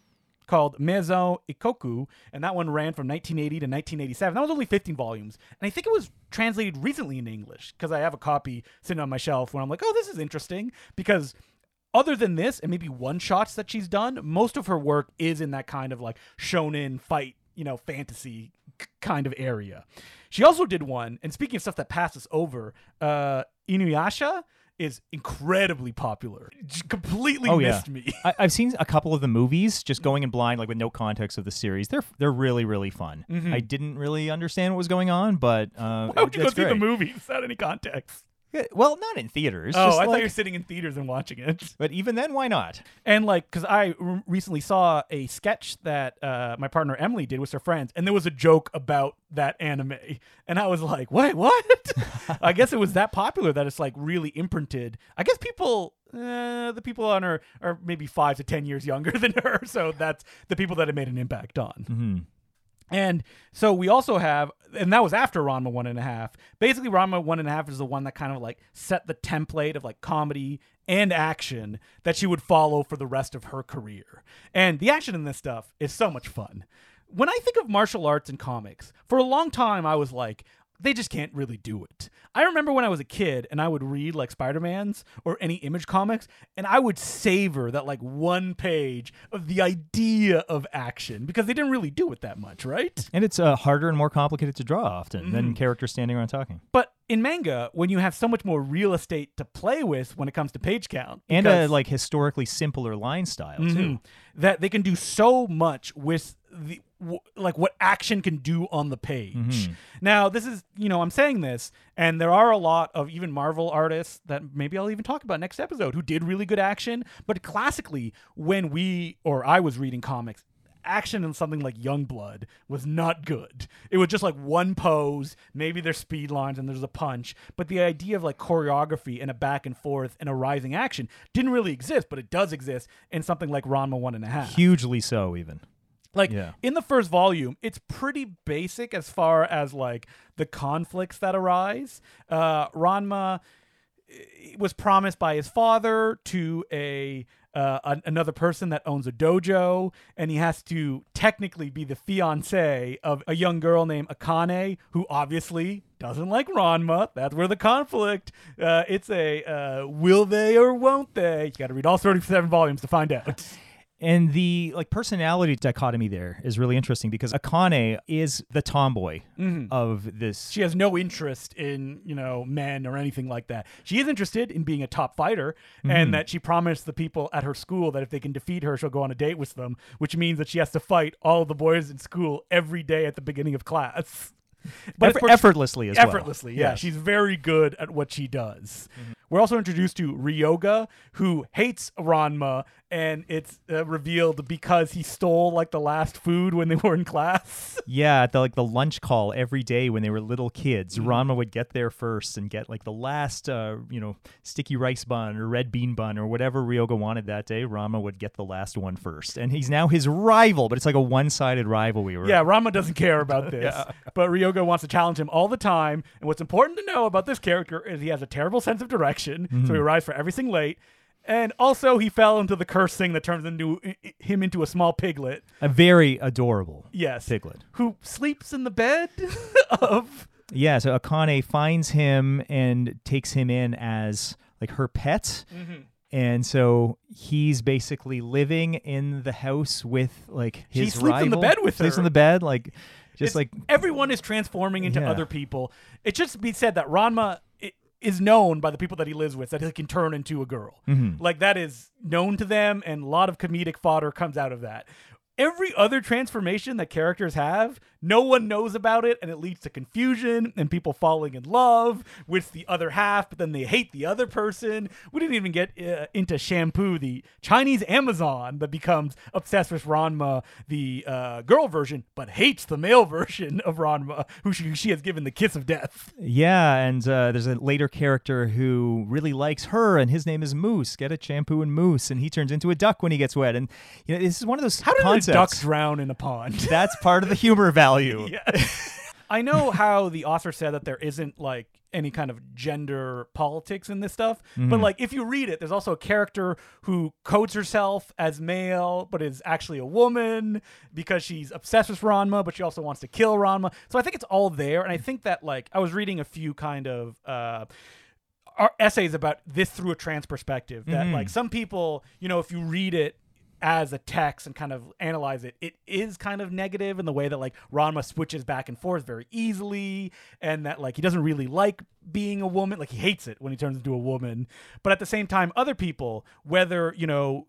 called Maison Ikkoku, and that one ran from 1980 to 1987. That was only 15 volumes, and I think it was translated recently into English because I have a copy sitting on my shelf where I'm like, oh, this is interesting because. Other than this, and maybe one shots that she's done, most of her work is in that kind of like shonen fight, you know, fantasy kind of area. She also did one, and speaking of stuff that passes over, uh, Inuyasha is incredibly popular. Just completely Oh yeah, missed me. I, I've seen a couple of the movies, just going in blind, like with no context of the series. They're they're really really fun. I didn't really understand what was going on, but uh, Mm-hmm. Why would you go see the great. movie without any context? Well, not in theaters. Oh, I thought like- you were sitting in theaters and watching it. But even then, why not? And like, because I r- recently saw a sketch that uh, my partner Emily did with her friends, and there was a joke about that anime, and I was like, "Wait, what?" I guess it was that popular that it's like really imprinted. I guess people, uh, the people on her are maybe five to ten years younger than her, so that's the people that it made an impact on. Mm-hmm. And so we also have, and that was after Ranma one and a half. Basically, Ranma one and a half is the one that kind of like set the template of like comedy and action that she would follow for the rest of her career. And the action in this stuff is so much fun. When I think of martial arts and comics, for a long time I was like, they just can't really do it. I remember when I was a kid and I would read like Spider Man's or any image comics, and I would savor that like one page of the idea of action because they didn't really do it that much, right? And it's uh, harder and more complicated to draw often Mm-hmm. than characters standing around talking. But in manga, when you have so much more real estate to play with when it comes to page count, And a like historically simpler line style Mhm. too. that they can do so much with the w- like what action can do on the page. Mm-hmm. Now, this is you know I'm saying this, and there are a lot of even Marvel artists that maybe I'll even talk about next episode who did really good action. But classically, when we or I was reading comics. Action in something like Youngblood was not good. It was just like one pose, maybe there's speed lines and there's a punch, but the idea of like choreography and a back and forth and a rising action didn't really exist, but it does exist in something like Ranma one and a half. Hugely so, even. Like Yeah. in the first volume, it's pretty basic as far as like the conflicts that arise. Uh, Ranma eh, was promised by his father to a uh, an- another person that owns a dojo, and he has to technically be the fiance of a young girl named Akane, who obviously doesn't like Ranma. That's where the conflict. Uh, it's a uh, will they or won't they? You got to read all thirty-seven volumes to find out. And the like personality dichotomy there is really interesting because Akane is the tomboy mm-hmm. of this. she has no interest in you know men or anything like that. She is interested in being a top fighter, and mm. that she promised the people at her school that if they can defeat her, she'll go on a date with them. Which means that she has to fight all the boys in school every day at the beginning of class. But Eff- of course- effortlessly as well. effortlessly, yeah. Yes. She's very good at what she does. Mm-hmm. We're also introduced to Ryoga, who hates Ranma, and it's uh, revealed because he stole like the last food when they were in class. Yeah, at the like the lunch call every day when they were little kids, Mm-hmm. Ranma would get there first and get like the last, uh, you know, sticky rice bun or red bean bun or whatever Ryoga wanted that day. Ranma would get the last one first, and he's now his rival. But it's like a one-sided rivalry. where- Yeah, Ranma doesn't care about this. But Ryoga wants to challenge him all the time. And what's important to know about this character is he has a terrible sense of direction, so he arrives for everything late. And also, he fell into the curse thing that turns into him into a small piglet. a very adorable Yes, piglet. who sleeps in the bed of. Yeah, so Akane finds him and takes him in as like her pet. Mm-hmm. And so he's basically living in the house with like his He sleeps in the bed with sleeps her. in the bed, like just It's- like everyone is transforming into Yeah. other people. It should be said that Ranma is known by the people that he lives with that he can turn into a girl. Mm-hmm. Like that is known to them, and a lot of comedic fodder comes out of that. Every other transformation that characters have, no one knows about it, and it leads to confusion and people falling in love with the other half, but then they hate the other person. We didn't even get uh, into Shampoo, the Chinese Amazon that becomes obsessed with Ranma, the uh, girl version, but hates the male version of Ranma, who she, she has given the kiss of death. Yeah, and uh, there's a later character who really likes her, and his name is Mousse. Get it, shampoo and Mousse, and he turns into a duck when he gets wet. And you know, this is one of those How did a duck drown in a pond? That's part of the humor value. I know how the author said that there isn't like any kind of gender politics in this stuff, but like if you read it, there's also a character who codes herself as male but is actually a woman because she's obsessed with Ranma, but she also wants to kill Ranma. So I think it's all there, and I think that like I was reading a few kind of. uh essays about this through a trans perspective that like some people you know if you read it as a text and kind of analyze it, it is kind of negative in the way that like Ranma switches back and forth very easily, and that like he doesn't really like being a woman, like he hates it when he turns into a woman. But at the same time, other people, whether you know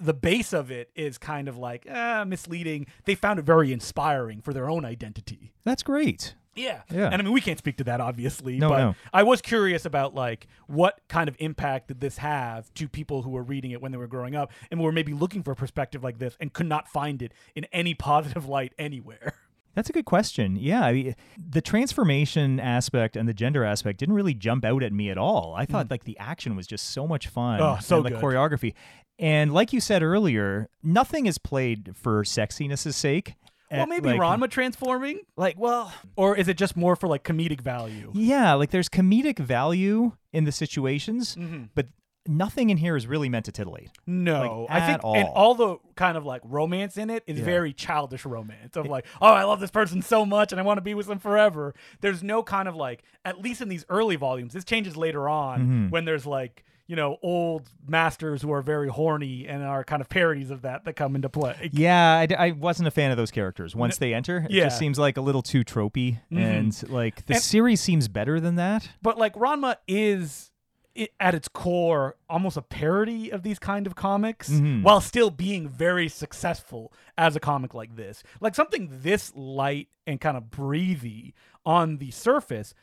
the base of it is kind of like uh, misleading, they found it very inspiring for their own identity. That's great. Yeah. Yeah. And I mean, we can't speak to that, obviously. No, but no. I was curious about like what kind of impact did this have to people who were reading it when they were growing up and were maybe looking for a perspective like this and could not find it in any positive light anywhere. That's a good question. Yeah, I mean, the transformation aspect and the gender aspect didn't really jump out at me at all. I thought like the action was just so much fun. Mm. Oh, so and the good. choreography. And like you said earlier, nothing is played for sexiness' sake. Well, Uh, maybe like, Ranma transforming, Like, well, or is it just more for like comedic value? yeah, like there's comedic value in the situations, Mm-hmm. but nothing in here is really meant to titillate. No, Like, I think, at and all. all the kind of like romance in it is very childish romance of like, oh, I love this person so much and I want to be with them forever. There's no kind of like, at least in these early volumes, this changes later on Mm-hmm. when there's like, you know, old masters who are very horny and are kind of parodies of that that come into play. Yeah, I wasn't a fan of those characters. Once they enter, it yeah. just seems like a little too tropey, and like the And- series seems better than that. But like Ranma is i at its core almost a parody of these kind of comics Mm-hmm. while still being very successful as a comic like this. Like something this light and kind of breathy on the surface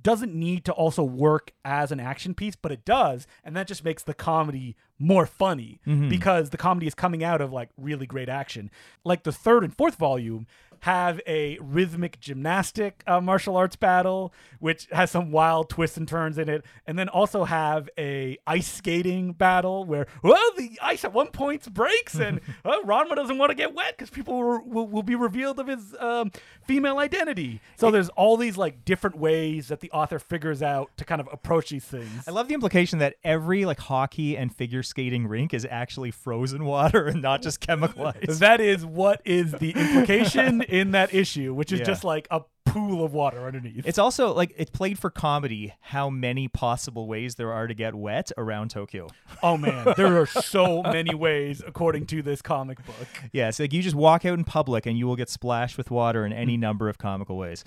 doesn't need to also work as an action piece, but it does, and that just makes the comedy more funny mm-hmm. because the comedy is coming out of like really great action. Like the third and fourth volume have a rhythmic gymnastic uh, martial arts battle, which has some wild twists and turns in it, and then also have a ice skating battle where well the ice at one point breaks and well, Ranma doesn't want to get wet because people will, will, will be revealed of his um, female identity. So there's all these like different ways that the author figures out to kind of approach these things. I love the implication that every like hockey and figure skating rink is actually frozen water and not just chemical ice. That is what is the implication in that issue, which is Yeah. just like a pool of water underneath. It's also like it's played for comedy how many possible ways there are to get wet around Tokyo. oh man, there are so many ways according to this comic book. Yeah, it's like you just walk out in public and you will get splashed with water in any mm. number of comical ways.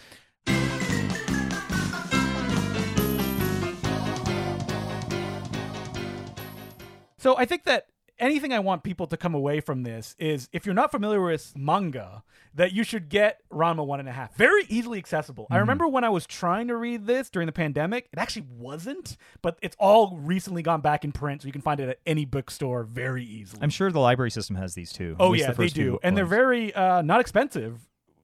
So I think that anything I want people to come away from this is if you're not familiar with manga, that you should get Ranma one and a half. Very easily accessible. I remember when I was trying to read this during the pandemic, it actually wasn't, but it's all recently gone back in print, so you can find it at any bookstore very easily. I'm sure the library system has these too. oh yeah, the they do, and they're very uh, not expensive.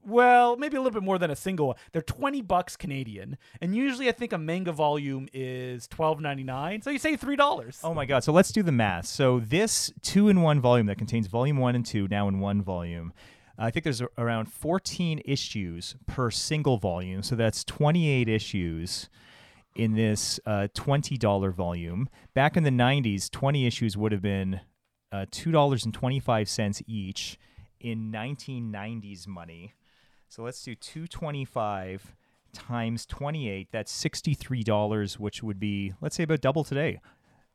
Well, maybe a little bit more than a single. They're twenty bucks Canadian, and usually I think a manga volume is twelve ninety nine. So you save three dollars. Oh my god! So let's do the math. So this two-in-one volume that contains volume one and two now in one volume. I think there's around 14 issues per single volume, so that's 28 issues in this uh, $20 volume. Back in the 90s, 20 issues would have been uh, $2.25 each in 1990s money. So let's do 225 times 28. That's $63, which would be, let's say, about double today.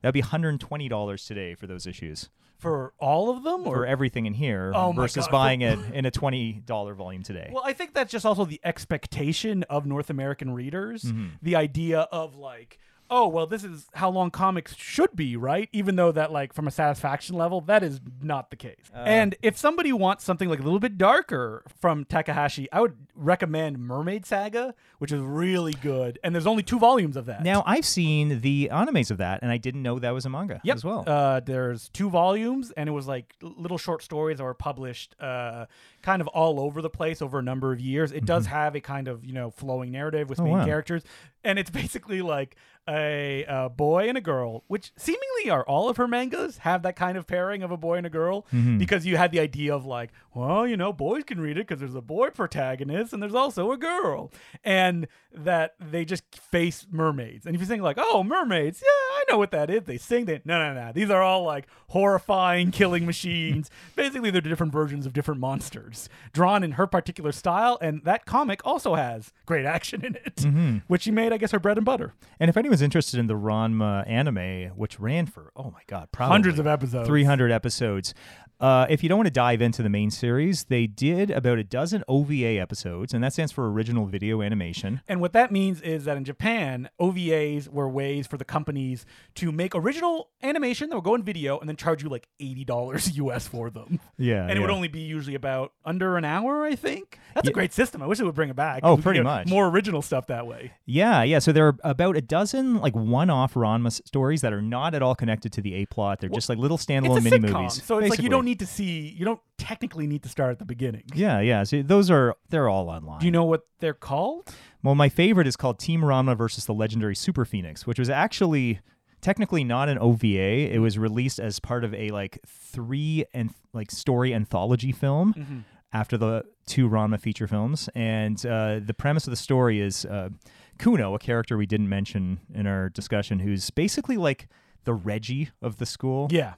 That'd be $120 today for those issues for all of them, for or everything in here Oh my versus God. buying it in a $20 volume today. Well, I think that's just also the expectation of North American readers. Mm-hmm. The idea of like, oh, well, this is how long comics should be, right? Even though that, like, from a satisfaction level, that is not the case. Uh. and if somebody wants something like a little bit darker from Takahashi, I would recommend Mermaid Saga, which is really good. And there's only two volumes of that. Now I've seen the animes of that, and I didn't know that was a manga Yep. as well. Uh, there's two volumes, and it was like little short stories that were published uh, kind of all over the place over a number of years. It does have a kind of you know flowing narrative with Mm-hmm. Oh, main wow. characters, and it's basically like a, a boy and a girl, which seemingly are all of her mangas have that kind of pairing of a boy and a girl Mm-hmm. because you had the idea of like, well, you know, boys can read it because there's a boy protagonist and there's also a girl, and that they just face mermaids. And if you're saying like, oh, mermaids, yeah, I know what that is. They sing. They no, no, no. These are all like horrifying killing machines. Basically, they're different versions of different monsters drawn in her particular style, and that comic also has great action in it, Mm-hmm. which she made, I guess, her bread and butter. and if anyone's interested in the Ranma anime, which ran for oh my god, probably Hundreds of episodes. 300 episodes. Uh, if you don't want to dive into the main series, they did about a dozen OVA episodes, and that stands for original video animation. And what that means is that in Japan, OVAs were ways for the companies to make original animation that would go in video and then charge you like $80 US for them. Yeah, And it would only be usually about under an hour, I think. That's a great system. I wish it would bring it back. Oh, pretty much. More original stuff that way. Yeah, yeah. So there are about a dozen like one-off Ranma stories that are not at all connected to the A plot. They're just like little standalone It's a mini sitcom. movies. So it's like you don't need to see, you don't technically need to start at the beginning. Yeah, yeah. So those are they're all online. Do you know what they're called? Well, my favorite is called Team Ranma versus the Legendary Super Phoenix, which was actually technically not an OVA. It was released as part of a like three and like story anthology film Mm-hmm. after the two Ranma feature films. And uh, the premise of the story is uh, Kuno, a character we didn't mention in our discussion, who's basically like the Reggie of the school Yeah.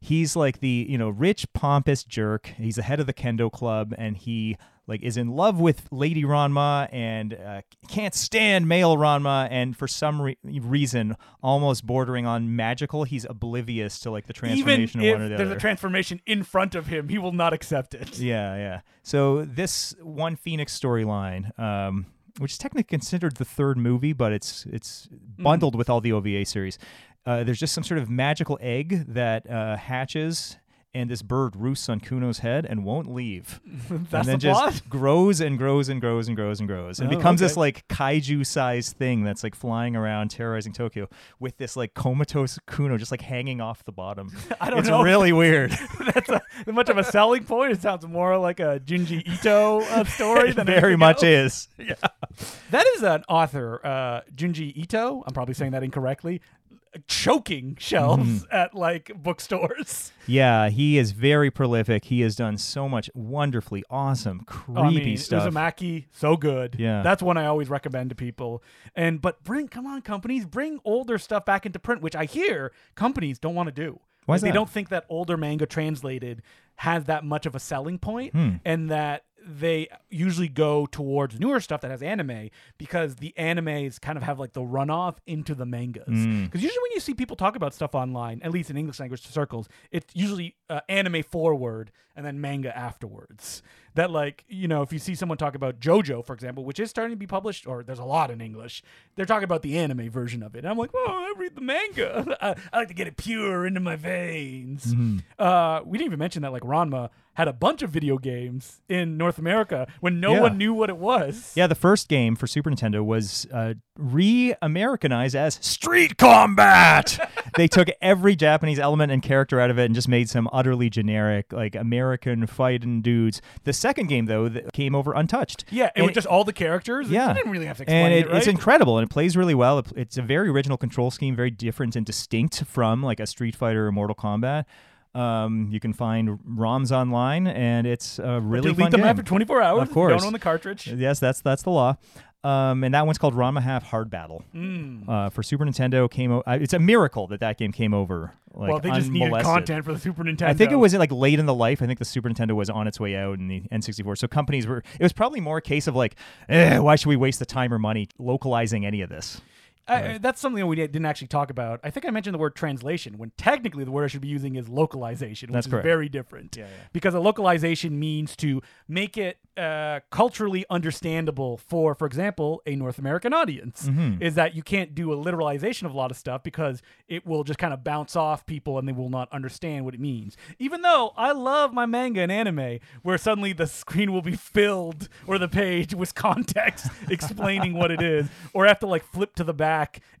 He's like the you know rich pompous jerk he's the head of the kendo club and he like is in love with lady ranma and uh, can't stand male ranma and for some re- reason almost bordering on magical he's oblivious to like the Even transformation if of one or the other. there's other a transformation in front of him, he will not accept it. yeah yeah so this one phoenix storyline um which is technically considered the third movie but it's it's Mm-hmm. bundled with all the ova series uh, there's just some sort of magical egg that uh, hatches and this bird roosts on kuno's head and won't leave That's and then the just plot. grows and grows and grows and grows and grows and Oh, becomes okay. this like kaiju sized thing that's like flying around terrorizing tokyo with this like comatose kuno just like hanging off the bottom I don't it's know. really weird That's a, much of a selling point. It sounds more like a Junji Ito uh, story it than very much else. is That is an author, uh, Junji Ito. I'm probably saying that incorrectly. Choking shelves Mm-hmm. at like bookstores. Yeah, he is very prolific. He has done so much wonderfully awesome, creepy Oh, I mean, stuff. Uzumaki, so good. Yeah. that's one I always recommend to people. And but bring, come on, companies, bring older stuff back into print, which I hear companies don't want to do. Why Like, they don't think that older manga translated has that much of a selling point, Hmm. and that they usually go towards newer stuff that has anime because the animes kind of have like the runoff into the mangas. Because Hmm. usually when you see people talk about stuff online, at least in English language circles, it's usually uh, anime forward and then manga afterwards. That like you know if you see someone talk about JoJo for example, which is starting to be published, or there's a lot in English, they're talking about the anime version of it. And I'm like, oh, I read the manga. I, I like to get it pure into my veins. Uh, we didn't even mention that like Ranma had a bunch of video games in North America when no Yeah. one knew what it was. Yeah, the first game for Super Nintendo was uh, re-Americanized as Street Combat. they took every Japanese element and character out of it and just made some utterly generic, like American fighting dudes. The second game, though, that came over untouched. Yeah, it And was just all the characters. Yeah. you didn't really have to explain and it, it, right? it's incredible and it plays really well. It- It's a very original control scheme, very different and distinct from like a Street Fighter or Mortal Kombat. Um, you can find ROMs online, and it's a really Delete fun them game. after 24 hours. Of course. don't own the cartridge. Yes, that's that's the law. Um, and that one's called Ranma Half Hard Battle. Mm. Uh, for Super Nintendo, came. O- uh, it's a miracle that that game came over. Like, well, they just needed content for the Super Nintendo. I think it was like late in the life. I think the Super Nintendo was on its way out, and the N64. So companies were. It was probably more a case of like, eh, why should we waste the time or money localizing any of this? I, that's something that we didn't actually talk about. I think I mentioned the word translation when technically the word I should be using is localization, which That's is very different. Yeah, yeah. Because a localization means to make it uh, culturally understandable for, for example, a North American audience. Mm-hmm. Is that you can't do a literalization of a lot of stuff because it will just kind of bounce off people and they will not understand what it means. Even though I love my manga and anime where suddenly the screen will be filled or the page with context explaining what it is, or I have to like flip to the back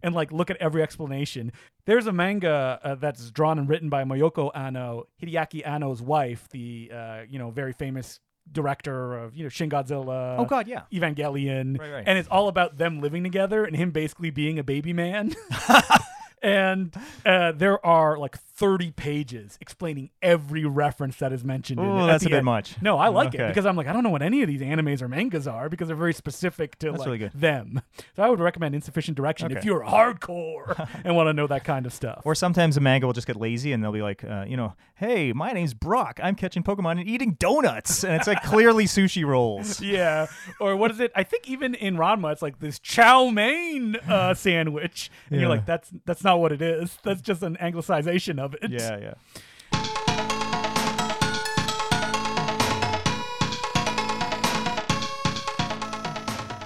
and like look at every explanation. There's a manga uh, that's drawn and written by Moyoco Anno, Hideaki Anno's wife, the uh, you know very famous director of you know Shin Godzilla. Oh, God, yeah. Evangelion, Right, right. and it's all about them living together and him basically being a baby man. and uh, there are like 30 pages explaining every reference that is mentioned. it that's a bit end. much. No, I like it because I'm like I don't know what any of these animes or mangas are because they're very specific to like really them. So I would recommend Insufficient Direction if you're hardcore and want to know that kind of stuff. Or sometimes a manga will just get lazy and they'll be like, uh, you know, hey, my name's Brock. I'm catching Pokemon and eating donuts, and it's like clearly sushi rolls. yeah. Or what is it? I think even in Ranma, it's like this chow mein uh, sandwich, and you're like, that's that's not what it is. That's just an anglicization of it. Yeah, yeah.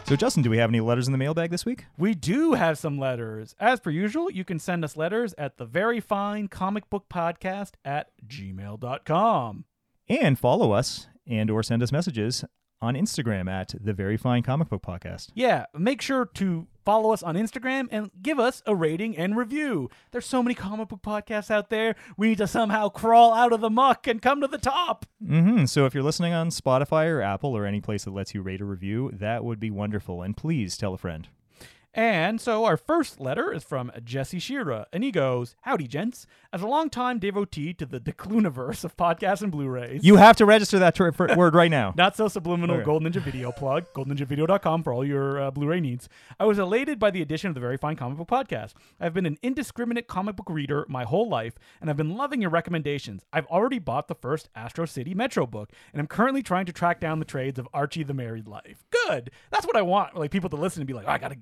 So, Justin, do we have any letters in the mailbag this week? We do have some letters. As per usual, you can send us letters at the very fine comic book podcast at gmail.com. And follow us and or send us messages on Instagram at the Very Fine Comic Book Podcast. Yeah, make sure to follow us on Instagram and give us a rating and review. There's so many comic book podcasts out there. We need to somehow crawl out of the muck and come to the top. hmm So, if you're listening on Spotify or Apple or any place that lets you rate a review, that would be wonderful. And please tell a friend. And so our first letter is from Jesse Shira, and he goes, Howdy, gents. As a longtime devotee to the Decluniverse of podcasts and Blu-rays, You have to register that ter- for- word right now. not so subliminal Okay. Gold Ninja Video plug, goldninjavideo.com for all your uh, Blu-ray needs. I was elated by the addition of the Very Fine Comic Book Podcast. I've been an indiscriminate comic book reader my whole life, and I've been loving your recommendations. I've already bought the first Astro City Metro book, and I'm currently trying to track down the trades of Archie the Married Life. Good. That's what I want. Like people to listen and be like, oh, I gotta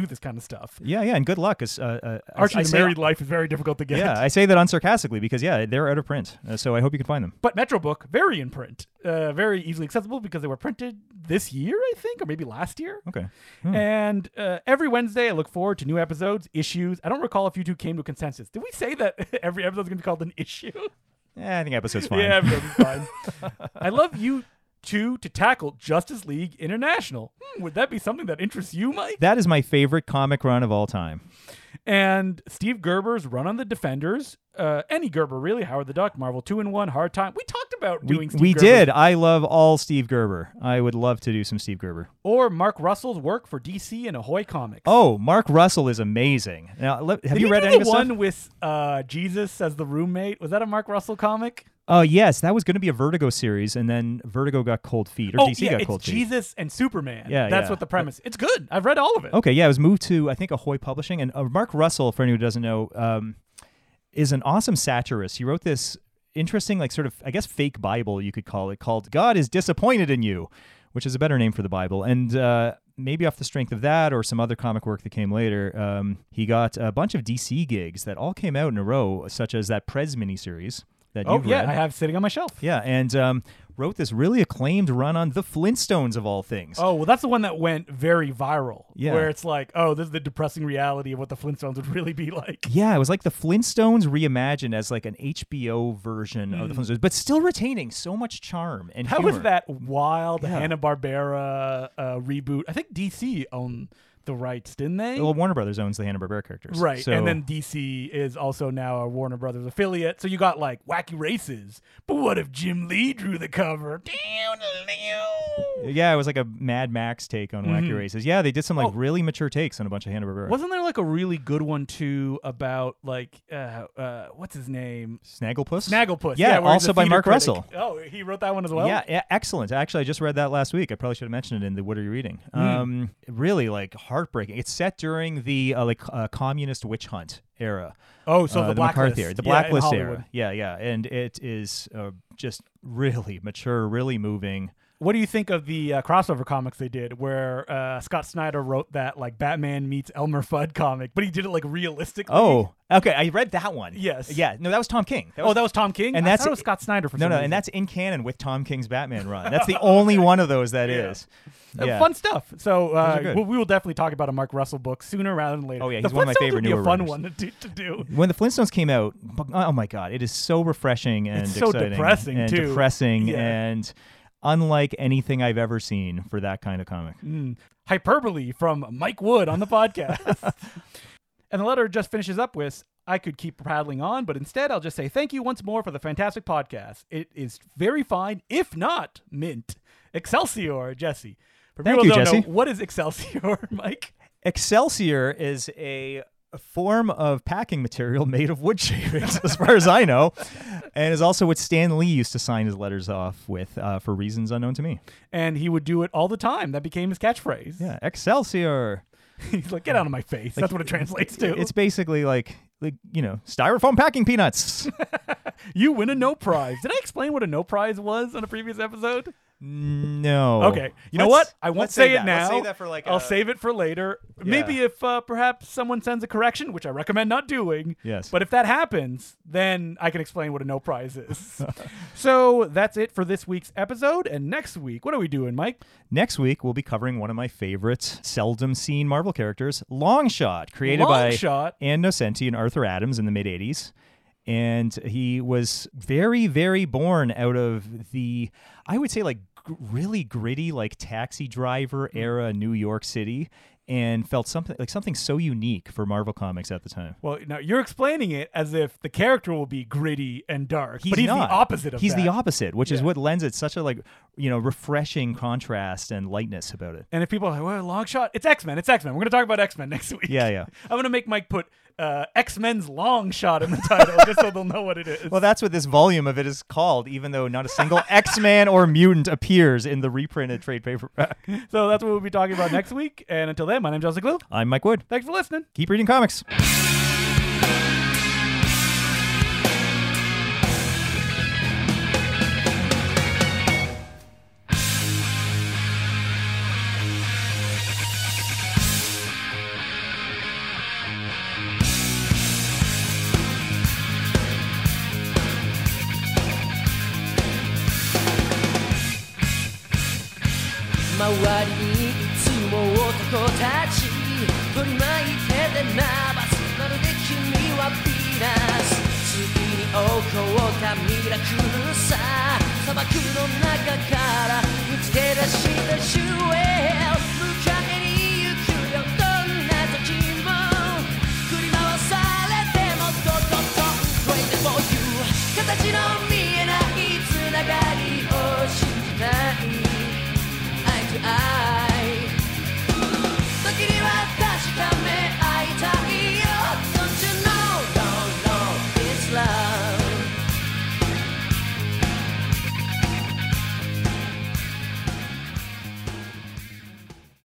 do this kind of stuff. Yeah, yeah, and good luck. 'cause, Uh, uh, I- Archie I the say- Married Life is very difficult to get. Yeah, I say that unsarcastically because yeah, they're out of print. Uh, so I hope you can find them. But Metro Book, very in print, uh, very easily accessible because they were printed this year, I think, or maybe last year. Okay. And uh, every Wednesday, I look forward to new episodes, issues. I don't recall if you two came to a consensus. Did we say that every episode is going to be called an issue? Yeah, I think episode's fine. yeah, episode's fine. I love you two to tackle Justice League International. Hmm, would that be something that interests you, Mike? That is my favorite comic run of all time. And Steve Gerber's run on the Defenders. Uh, any Gerber, really. Howard the Duck, Marvel 2 in 1, Hard Time. We talked about We, doing Steve we Gerber. did. I love all Steve Gerber. I would love to do some Steve Gerber. Or Mark Russell's work for DC and Ahoy Comics. Oh, Mark Russell is amazing. Now, have Did you read any the one stuff? with uh, Jesus as the roommate? Was that a Mark Russell comic? Oh, yes, that was going to be a Vertigo series, and then Vertigo got cold feet, or oh, DC yeah, got cold feet. Jesus and Superman. Yeah, that's yeah. what the premise. It's good. I've read all of it. Okay, yeah, it was moved to I think Ahoy Publishing, and uh, Mark Russell, for anyone who doesn't know, um, is an awesome satirist. He wrote this interesting, like sort of, I guess, fake Bible you could call it, called "God is Disappointed in You," which is a better name for the Bible. And uh, maybe off the strength of that or some other comic work that came later, um, he got a bunch of DC gigs that all came out in a row, such as that Prez miniseries that Oh you've yeah, read. I have sitting on my shelf. Yeah, and um, wrote this really acclaimed run on the Flintstones of all things. Oh well, that's the one that went very viral. Yeah. where it's like, oh, this is the depressing reality of what the Flintstones would really be like. Yeah, it was like the Flintstones reimagined as like an HBO version of the Flintstones, but still retaining so much charm and Hmm. How was that wild Yeah. Hanna Barbera uh, reboot? I think DC owned the rights, didn't they? Well, Warner Brothers owns the Hanna Barbera characters, Right, So, and then DC is also now a Warner Brothers affiliate. So you got like wacky races. But what if Jim Lee drew the cover? Damn. Yeah, it was like a Mad Max take on Wacky Races. Yeah, they did some like Oh. really mature takes on a bunch of Hanna Barbera. Wasn't there like a really good one too about like uh, uh, what's his name? Snagglepuss? Snagglepuss. Yeah, he's also by Mark critic. Russell. Oh, he wrote that one as well. yeah, yeah, excellent. Actually, I just read that last week. I probably should have mentioned it in the What Are You Reading? Hmm. Um, really like heartbreaking. It's set during the uh, like uh, communist witch hunt era. Oh, so uh, the, the blacklist. Era, the Yeah, blacklist era. Yeah, yeah, and it is uh, just really mature, really moving. What do you think of the uh, crossover comics they did, where uh, Scott Snyder wrote that like Batman meets Elmer Fudd comic, but he did it like realistically? Oh, okay, I read that one. Yes. yeah, no, that was Tom King. That oh, that was Tom King, and I that's- it was Scott Snyder for no, no, reason. and that's in canon with Tom King's Batman run. That's the only one of those that Yeah. is. Uh, fun stuff. So uh, Those are good. we, will definitely talk about a Mark Russell book sooner rather than later. Oh, yeah, the he's one of my favorite would be newer a fun writers. one to do, to do. When the Flintstones came out, oh my god, it is so refreshing and It's so exciting depressing, and too. depressing Yeah. and unlike anything I've ever seen for that kind of comic. Mm. Hyperbole from Mike Wood on the podcast. and the letter just finishes up with I could keep prattling on, but instead I'll just say thank you once more for the fantastic podcast. It is very fine, if not mint. Excelsior, Jesse. For Thank people you, don't Jesse. know, what is Excelsior, Mike? Excelsior is a a form of packing material made of wood shavings, as far as I know, and is also what Stan Lee used to sign his letters off with uh, for reasons unknown to me. And he would do it all the time. That became his catchphrase. Yeah, Excelsior. He's like, get out of my face. That's what it translates to. It's basically like like you know styrofoam packing peanuts. you win a no prize. Did I explain what a no prize was on a previous episode? No. Okay. You know Let's- what? I won't let's say save it that. now. Let's save that for like I'll a- save it for later. Maybe if uh, perhaps someone sends a correction, which I recommend not doing. Yes. But if that happens, then I can explain what a no prize is. so that's it for this week's episode. And next week, what are we doing, Mike? Next week, we'll be covering one of my favorite, seldom seen Marvel characters, Longshot, created by Longshot? Ann Nocenti and Arthur Adams in the mid 80s. And he was very, very born out of the, I would say, like g- really gritty, like taxi driver Hmm. era New York City, and felt something like something so unique for Marvel Comics at the time. Well, now you're explaining it as if the character will be gritty and dark, He's but he's not. the opposite of that. He's that. the opposit, which is what lends it such a like, you know, refreshing contrast and lightness about it. And if people are like, well, long shot, it's X Men. It's X Men. We're going to talk about X Men next week. Yeah, yeah. I'm going to make Mike put uh, X Men's long shot in the title just so they'll know what it is. Well, that's what this volume of it is called, even though not a single X Man or mutant appears in the reprinted trade paperback. so that's what we'll be talking about next week. And until then, my name's Joseph Glue. I'm Mike Wood. Thanks for listening. Keep reading comics.